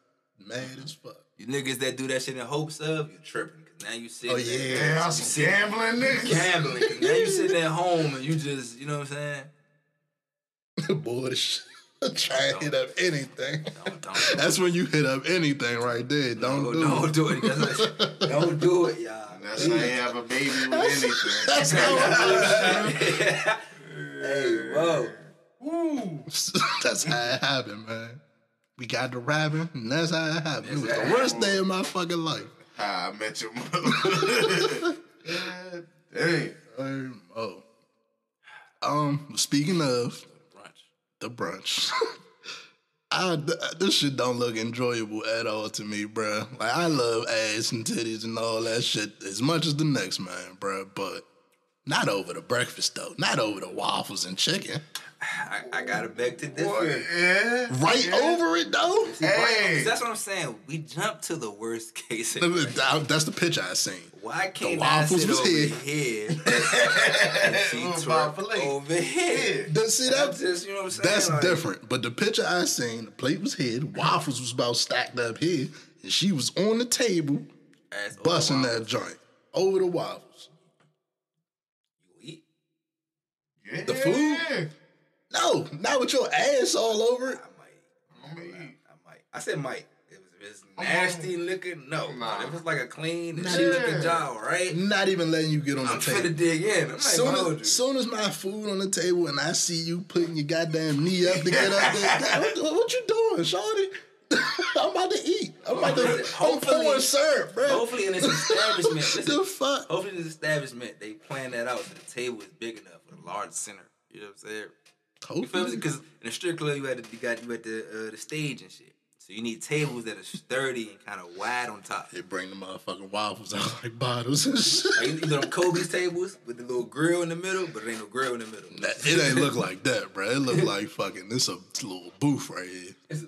Mad mm-hmm. as fuck. You niggas that do that shit in hopes of, you tripping. Cause now you sitting Oh, there- yeah. Yeah, I'm some gambling niggas. gambling. 'cause now you sitting at home and you just, you know what I'm saying? Bullshit. Try and hit up anything. Don't, don't, That's when you hit up anything right there. Don't don't, do don't it. do it. That's what- don't do it, y'all. That's how you have a baby with anything. That's how hey, whoa. Woo. That's how it happened, man. We got the rapping, and that's how it happened. It was the how worst day of my fucking life. How I met your mother. God dang. Um, oh. Um, speaking of The brunch. I, this shit don't look enjoyable at all to me, bruh. Like I love ass and titties and all that shit as much as the next man, bruh. But not over the breakfast though. Not over the waffles and chicken. I, I gotta beg to differ. Yeah. Right over it though. See, right, Hey. That's what I'm saying. We jump to the worst case. That's the picture I seen. Why can't The I waffles sit was over here. here? and she It was about twerk filet. over here. Th- See That's that? just, you know what I'm saying? That's Like, different. But the picture I seen, the plate was here, the waffles was about stacked up here, and she was on the table busting that joint over the waffles. You eat? Yeah. The food? No, not with your ass all over it. I might. I mean, I might. I said might. If it's, if nasty looking, no. Nah. But if it's like a clean and Nah. she looking job, right? Not even letting you get on the table. I'm table. finna dig in. I'm not Soon gonna hold you. as, soon as my food on the table and I see you putting your goddamn knee up to get up there, what, what you doing, shorty? I'm about to eat. I'm about to. I'm Hopefully- pouring syrup, bro. Hopefully in this establishment, listen, the fuck? hopefully in this establishment, they plan that out so the table is big enough with a large center. You know what I'm saying? You feel me? Hopefully. Because in a strip club, you had to, you got you at the uh, the stage and shit. So you need tables that are sturdy and kind of wide on top. They bring the motherfucking waffles out like bottles and shit. Like you know them Kobe's tables with the little grill in the middle, but it ain't no grill in the middle. That- It ain't look like that, bro. It look like fucking this a little booth right here. It's a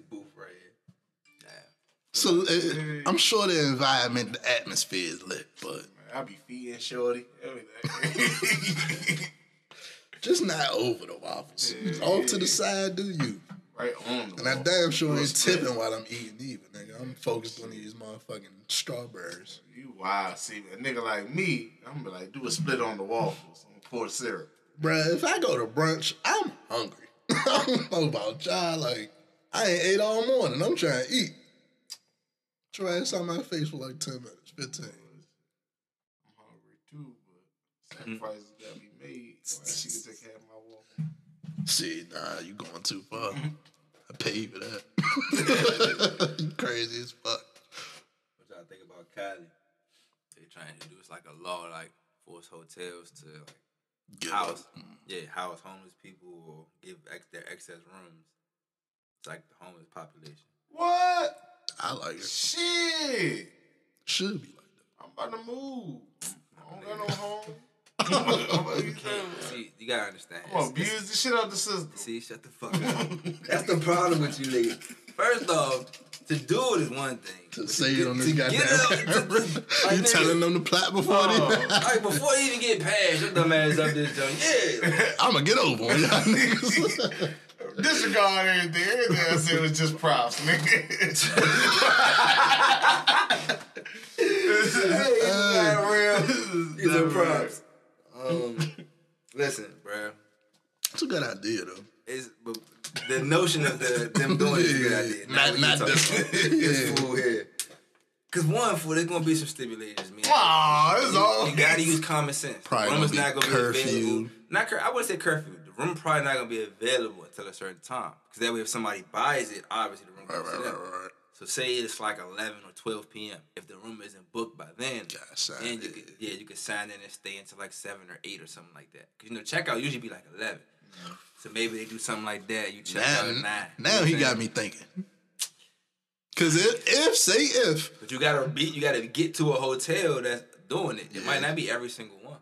So uh, I'm sure the environment, the atmosphere is lit, but I be feeding shorty. Everything. just not over the waffles. Off to the side, do you? right on the And I damn sure ain't tipping while I'm eating either, nigga. I'm focused on these motherfucking strawberries. You wild. See, a nigga like me, I'm gonna be like, do a split on the waffles and pour syrup. Bruh, if I go to brunch, I'm hungry. I don't know about y'all. Like, I ain't ate all morning. I'm trying to eat. Try ass on my face for like 10 minutes, 15. I'm hungry too, but sacrifices gotta be made. So she can take half my waffle. See, nah, you going too far. I pay you for that. you crazy as fuck. What y'all think about Cali? They trying to do it's like a law, like force hotels to like Get house, up. yeah, house homeless people or give ex- their excess rooms. It's like the homeless population. What? I like it. Shit. Should be like that. I'm about to move. I don't got no home. I'm about to use that. See, you gotta understand. I'm gonna abuse the shit out of the system. See, shut the fuck up. That's the problem with you niggas. First off, to do it is one thing. to say get- it on this to goddamn get up- camera. to- to- you telling them the plot before they. Like before they even get past, your dumb ass up this joint. Yeah. I'm gonna get over on y'all niggas. Disregard everything. Everything I said was just props, nigga. not real. These are props. Um, listen, bro. It's a good idea though. It's but the notion of the them doing it is a good idea. Not- what not you this one. It's Yeah. fool here. Cause one, fool, there's gonna be some stipulations, man. Aw, this is all. You gotta use common sense. Probably the room is gonna not be gonna be curfew. available. Not cur- I wouldn't say curfew. Room probably not gonna be available until a certain time. Cause that way, if somebody buys it, obviously the room Right, goes right, to right, them. right. So say it's like eleven or twelve p.m. If the room isn't booked by then, Gotta then you could, yeah, you could sign in and stay until like seven or eight or something like that. Cause you know checkout usually be like eleven. Mm. So maybe they do something like that. You check out at Now, nine. You now he I'm got me thinking. Cause if, if say if But you gotta be, you gotta get to a hotel that's doing it. It might not be every single one.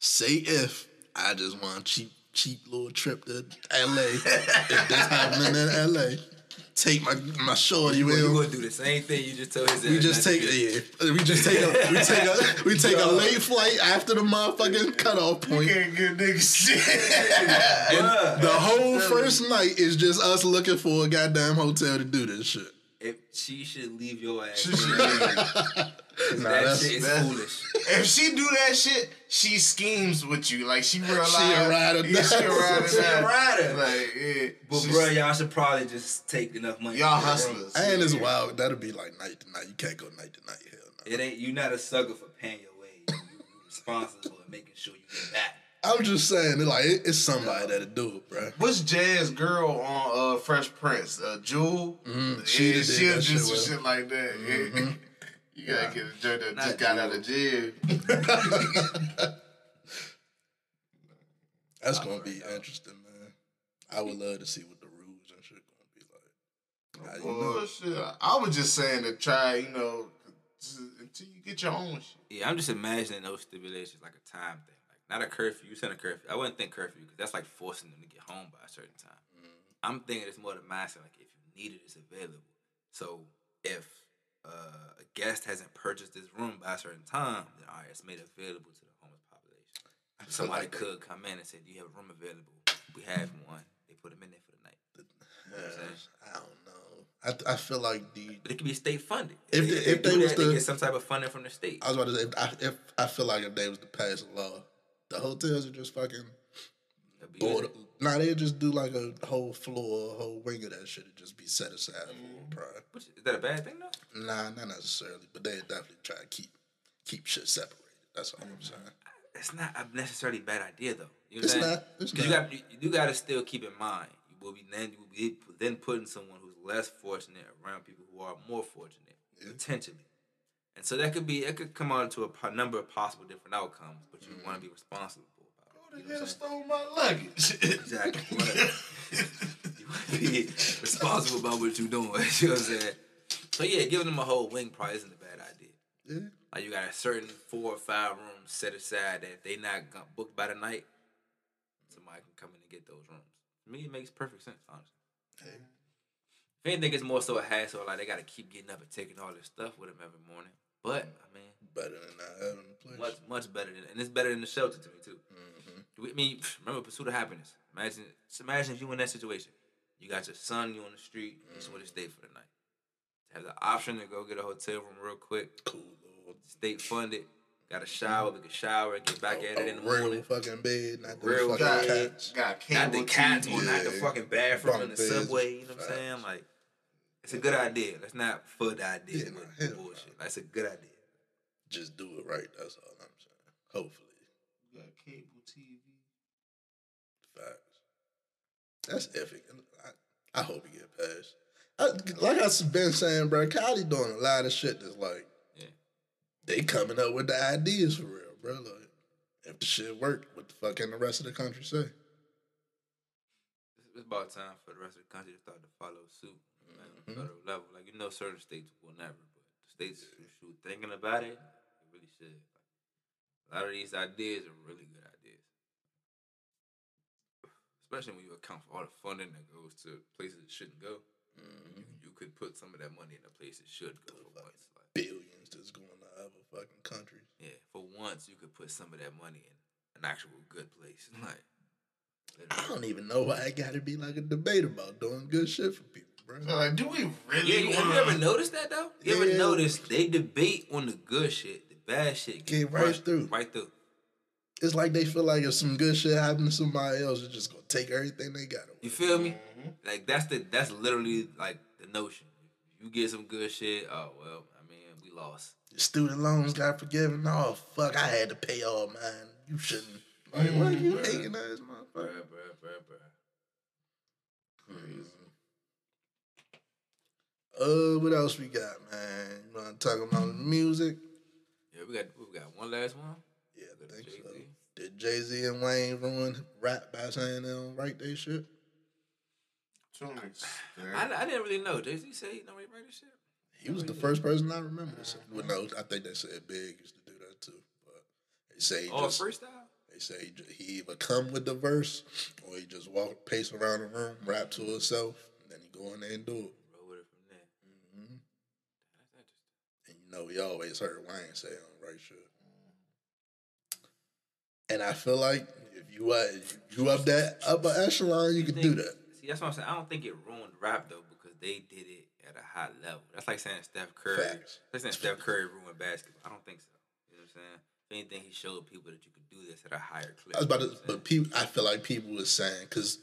say if I just want cheap cheap little trip to LA. if this happening in LA, take my my shorty You with gonna, you gonna do the same thing you just told his We just take do. yeah. We just take a we take a we take a late flight after the motherfucking cutoff You point. can't get niggas shit. Bruh. The whole first night is just us looking for a goddamn hotel to do this shit. If she should leave your ass, She should there, Nah, that that's- shit is that's- foolish. if she do that shit, she schemes with you. Like she realize She a ride or yeah, she a die. ride or She a rider. Like, yeah. But She's- bro, y'all should probably just take enough money. y'all for the hustlers. And it's wild. That'll be like night to night. You can't go night to night. Hell no. It ain't you not a sucker for paying your way. You, you responsible for making sure you get back. I'm just saying, like it, it's somebody that'll do it, bro. What's Jazz girl on uh, Fresh Prince? Uh, Jewel? Mhm. She Yeah, did she'll that do shit some shit like that. Yeah. You gotta get a joint that just got out of jail. That's gonna be interesting, man. I would love to see what the rules and shit gonna be like. How you know? Bullshit. I was just saying to try, you know, until you get your own shit. Yeah, I'm just imagining those stipulations like a time thing, like not a curfew. You send a curfew. I wouldn't think curfew because that's like forcing them to get home by a certain time. Mm-hmm. I'm thinking it's more the mindset like if you need it, it's available. So if uh, a guest hasn't purchased this room by a certain time, then all right, it's made available to the homeless population. Somebody like they- could come in and say, "Do you have a room available?" We have one. They put them in there for the night. I don't know. I, I feel like the But it could be state funded. If they- if they do was that, they to- get some type of funding from the state. I was about to say if I, if I feel like if they was to pass a law, the hotels are just fucking That'd be bored. good. Nah, they just do like a whole floor, a whole wing of that shit. It just be set aside for pride. Mm. Which, is that a bad thing though? Nah, not necessarily, but they definitely try to keep keep shit separated. That's all I'm mm. saying. it's not a necessarily bad idea though. You know It's what I'm saying? not. It's 'Cause you got you, you got to still keep in mind you will be then you will be then putting someone who's less fortunate around people who are more fortunate potentially, and so that could be it could come out to a number of possible different outcomes, but you mm. want to be responsible about it. Who You the know what stole my luggage? Exactly. You wanna- you want to be responsible about what you're doing. You know what I'm saying? So yeah, giving them a whole wing probably isn't a bad idea. Yeah. Like you got a certain four or five rooms set aside that if they not got booked by the night, somebody can come in and get those rooms. To me, it makes perfect sense, honestly. Hey. If anything, it's more so a hassle. Like they got to keep getting up and taking all this stuff with them every morning. But I mean, Better than not having a place. much much better than, and it's better than the shelter to me too. We- I mean, remember pursuit of happiness. Imagine, just imagine if you in that situation. You got your son, you on the street, you just want to stay for the night. Have the option to go get a hotel room real quick, Cool little state funded. Got a shower, we can shower and get back at it in the real morning. fucking bed, not the Real fucking got, bed. cats. got Not the cats TV. or not the fucking bathroom in the beds, subway. You know what I'm saying? Like, it's a good idea. Let's not for the idea Yeah, with nah, the hell no. bullshit. That's a good idea. Just do it right. That's all I'm saying. Hopefully, Got cable TV. facts. That's epic. I, I hope he get passed. I, like I've been saying, bro, Cali doing a lot of shit that's like Yeah. they coming up with the ideas for real, bro. Like, if the shit work, what the fuck can the rest of the country say? It's, about time for the rest of the country to start to follow suit man, on the federal level. Like you know, certain states will never, but the states who should thinking about it, they really should. Like, a lot of these ideas are really good especially when you account for all the funding that goes to places it shouldn't go. You, mm-hmm. you could put some of that money in a place it should go for once. Like, Billions that's going to other fucking countries. yeah, for once you could put some of that money in an actual good place. Like, I don't even know why it got to be like a debate about doing good shit for people, bro. So like, do we really Yeah, you, have you ever noticed that though? You ever Yeah. noticed they debate on the good shit, the bad shit Get right brushed through. right through. It's like they feel like if some good shit happened to somebody else, they're just gonna take everything they got. You feel me? Like that's the that's literally like the notion. You get some good shit. Oh well, I mean we lost. Your student loans got forgiven. Oh fuck, I had to pay all mine. You shouldn't. Like, what you hating ass motherfucker? Bruh, bruh, bruh, bruh. Mm. Uh, what else we got, man? You know, I'm talking about music? Yeah, we got we got one last one. Yeah, I think. Jay-Z. Did Jay Z and Wayne ruin rap by saying they don't write their shit? To an extent. I, I didn't really know. Jay Z said he don't write this shit. He was the first person I remember. To say. Well, no, I think they said Big used to do that too. But they say he Oh, just freestyle. they say he, ju- he either come with the verse or he just walk pace around the room, rap to himself, and then he go in there and do it. Roll with it from there. hmm That's interesting. And you know, we always heard Wayne say on the right shit. And I feel like if you uh, you up that upper echelon, you can do that. See, that's what I'm saying. I don't think it ruined rap though because they did it at a high level. That's like saying Steph Curry. Facts. That's saying Steph Curry ruined basketball. I don't think so. You know what I'm saying? If anything, he showed people that you could do this at a higher clip. I was about to, but people, I feel like people was saying because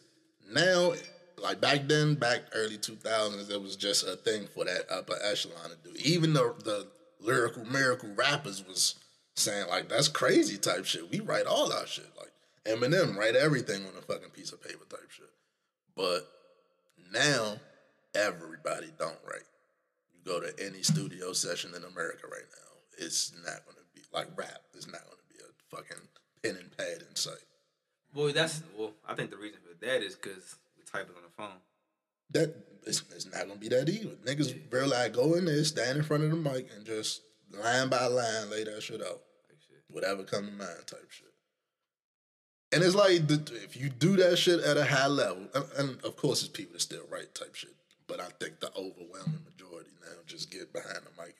now, like back then, back early two thousands, it was just a thing for that upper echelon to do. Even the the lyrical miracle rappers was saying like that's crazy type shit. We write all our shit like Eminem write everything on a fucking piece of paper type shit. But now everybody don't write. You go to any studio session in America right now, it's not gonna be like rap. It's not gonna be a fucking pen and pad in sight. Boy, that's well. I think the reason for that is because we type it on the phone. That it's, it's not gonna be that either. Niggas real like go in there, stand in front of the mic, and just line by line lay that shit out. Like shit. Whatever come to mind, type shit. And it's like the, if you do that shit at a high level, and, and of course it's people that still write type shit, but I think the overwhelming majority now just get behind the mic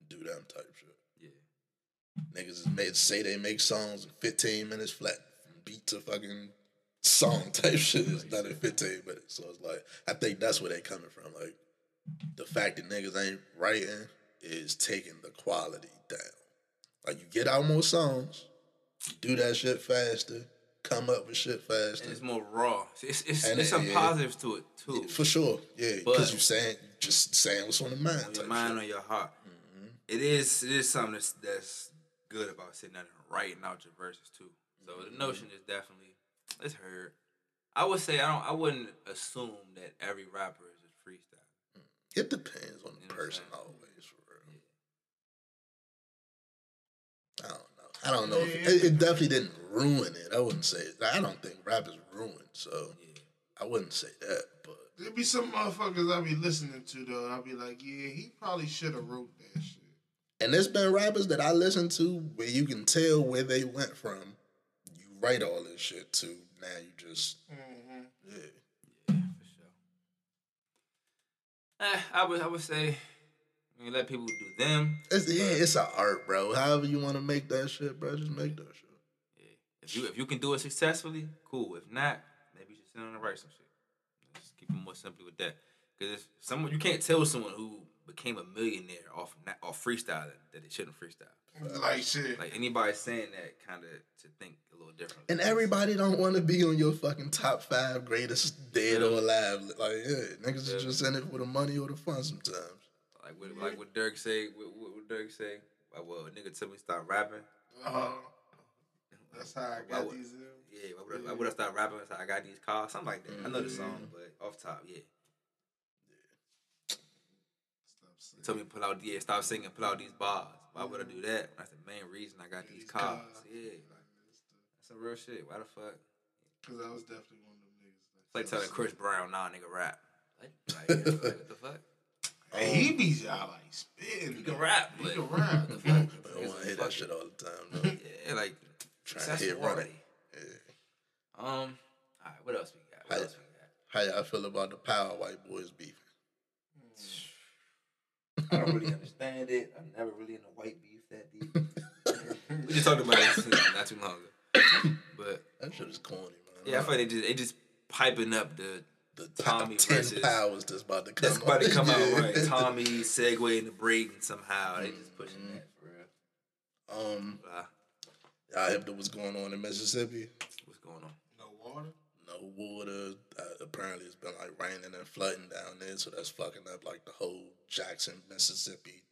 and do them type shit. Yeah. Niggas is made say they make songs in 15 minutes flat, from beat to fucking song type shit It's not in 15 minutes. So it's like I think that's where they coming from. Like the fact that niggas ain't writing is taking the quality down. Like you get out more songs, you do that shit faster, come up with shit faster. And it's more raw. It's it's, And it's it- some yeah. positives to it too. For sure, yeah, because you're saying just saying what's on the mind. on your mind, shit. on your heart. Mm-hmm. It is it is something that's that's good about sitting down and writing out your verses too. So the mm-hmm. notion is definitely it's heard. I would say I don't I wouldn't assume that every rapper is a freestyle. Mm. It depends on the You know person always, I don't know. I don't know. If, it, it definitely didn't ruin it. I wouldn't say. I don't think rap is ruined, so I wouldn't say that. But there'd be some motherfuckers I'd be listening to though. I'd be like, yeah, he probably should have wrote that shit. and there's been rappers that I listen to where you can tell where they went from. You write all this shit to now. You just Mm-hmm. yeah. Yeah, for sure. Eh, I would I would say when you let people do them, It's, yeah, it's an art, bro. However you want to make that shit, bro, just make that shit. yeah. If you if you can do it successfully, cool. If not, maybe you should sit down and write some shit. Just keep it more simply with that. Because if someone you can't tell someone who became a millionaire off na- off freestyling that they shouldn't freestyle. Like shit. Like anybody saying that kind of to think a little different. And everybody don't want to be on your fucking top five greatest dead or alive. Like, yeah, niggas is just in it for the money or the fun sometimes. Like what like what Durk say, what, what, what Durk say. Like, well, a nigga tell me stop rapping. Uh-huh. that's how I got would- these. uh, Yeah, why would, I, why would I stop rapping? It's like, I got these cars, something like that. I know the song, but off top, yeah. Stop He saying. told me to pull out, yeah, stop singing, pull out these bars. Why would I do that? That's the main reason I got these These cars. cars. Yeah, like, that's some real shit. Why the fuck? Cause I was definitely one of them niggas. It's like telling Chris Brown, nah, nigga, rap. Like, like, what? What the fuck? And he be y'all like spitting. You can rap, He but can rap. I don't want to hear that shit all the time, though. Yeah, like Trying to hit successful right. already. Um, all right, what else we got? What Hi- else we got? How y'all feel about the power white boys beefing? I don't really understand it. I'm never really in a white beef that deep. we just talked about it not too long ago. But That shit is corny, man. yeah, I feel like they just they just piping up the the Tommy top ten versus- powers that's about to come. that's about to come out right. Tommy segue into Braden somehow. They just pushing that for real. Um, Blah. y'all heard what's going on in Mississippi? What's going on? No water. No water. Uh, apparently, it's been like raining and flooding down there, so that's fucking up like the whole Jackson, Mississippi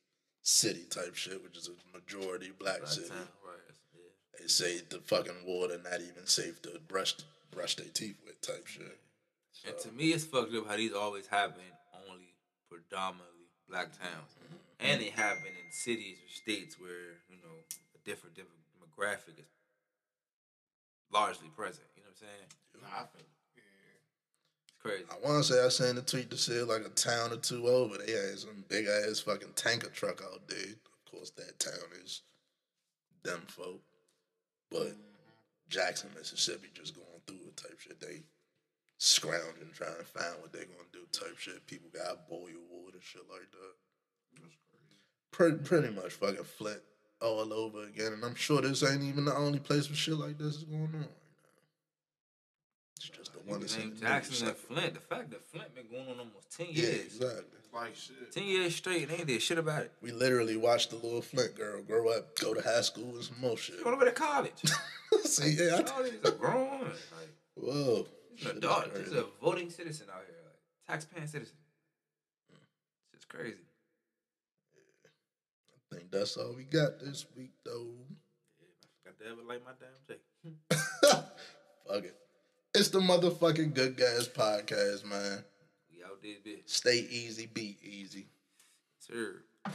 city type shit, which is a majority black Black city. town, right? Yeah. They say the fucking water not even safe to brush brush their teeth with type shit. And to me, it's fucked up how these always happen only predominantly black towns, and they happen in cities or states where you know a different different demographic is largely present. You know what I'm saying? Nah, I feel. It's crazy. I want to say I seen the tweet that said like a town or two over, they had some big ass fucking tanker truck out there. Of course, that town is them folk, but mm-hmm. Jackson, Mississippi, just going through it type shit. They scrounging, trying to find what they're gonna do type shit. People got boil water, shit like that. Pretty, pretty much fucking Flint all over again, and I'm sure this ain't even the only place where shit like this is going on right now. It's just the one that's in the news. Jackson and Flint. The fact that Flint been going on almost ten Yeah, years. exactly. Like shit. Ten years straight, and they ain't did shit about it. We literally watched the little Flint girl grow up, go to high school, and some more shit. Going away to college. See, yeah, I All these are grown. Like, whoa, He's Shit an is adult. crazy. He's a voting citizen out here, like taxpaying citizen. Mm. It's just crazy. I think that's all we got this week, though. Got to ever like my damn Jake. Fuck it. It's the motherfucking Good Gas podcast, man. We out there, bitch. Stay easy, be easy. Sir.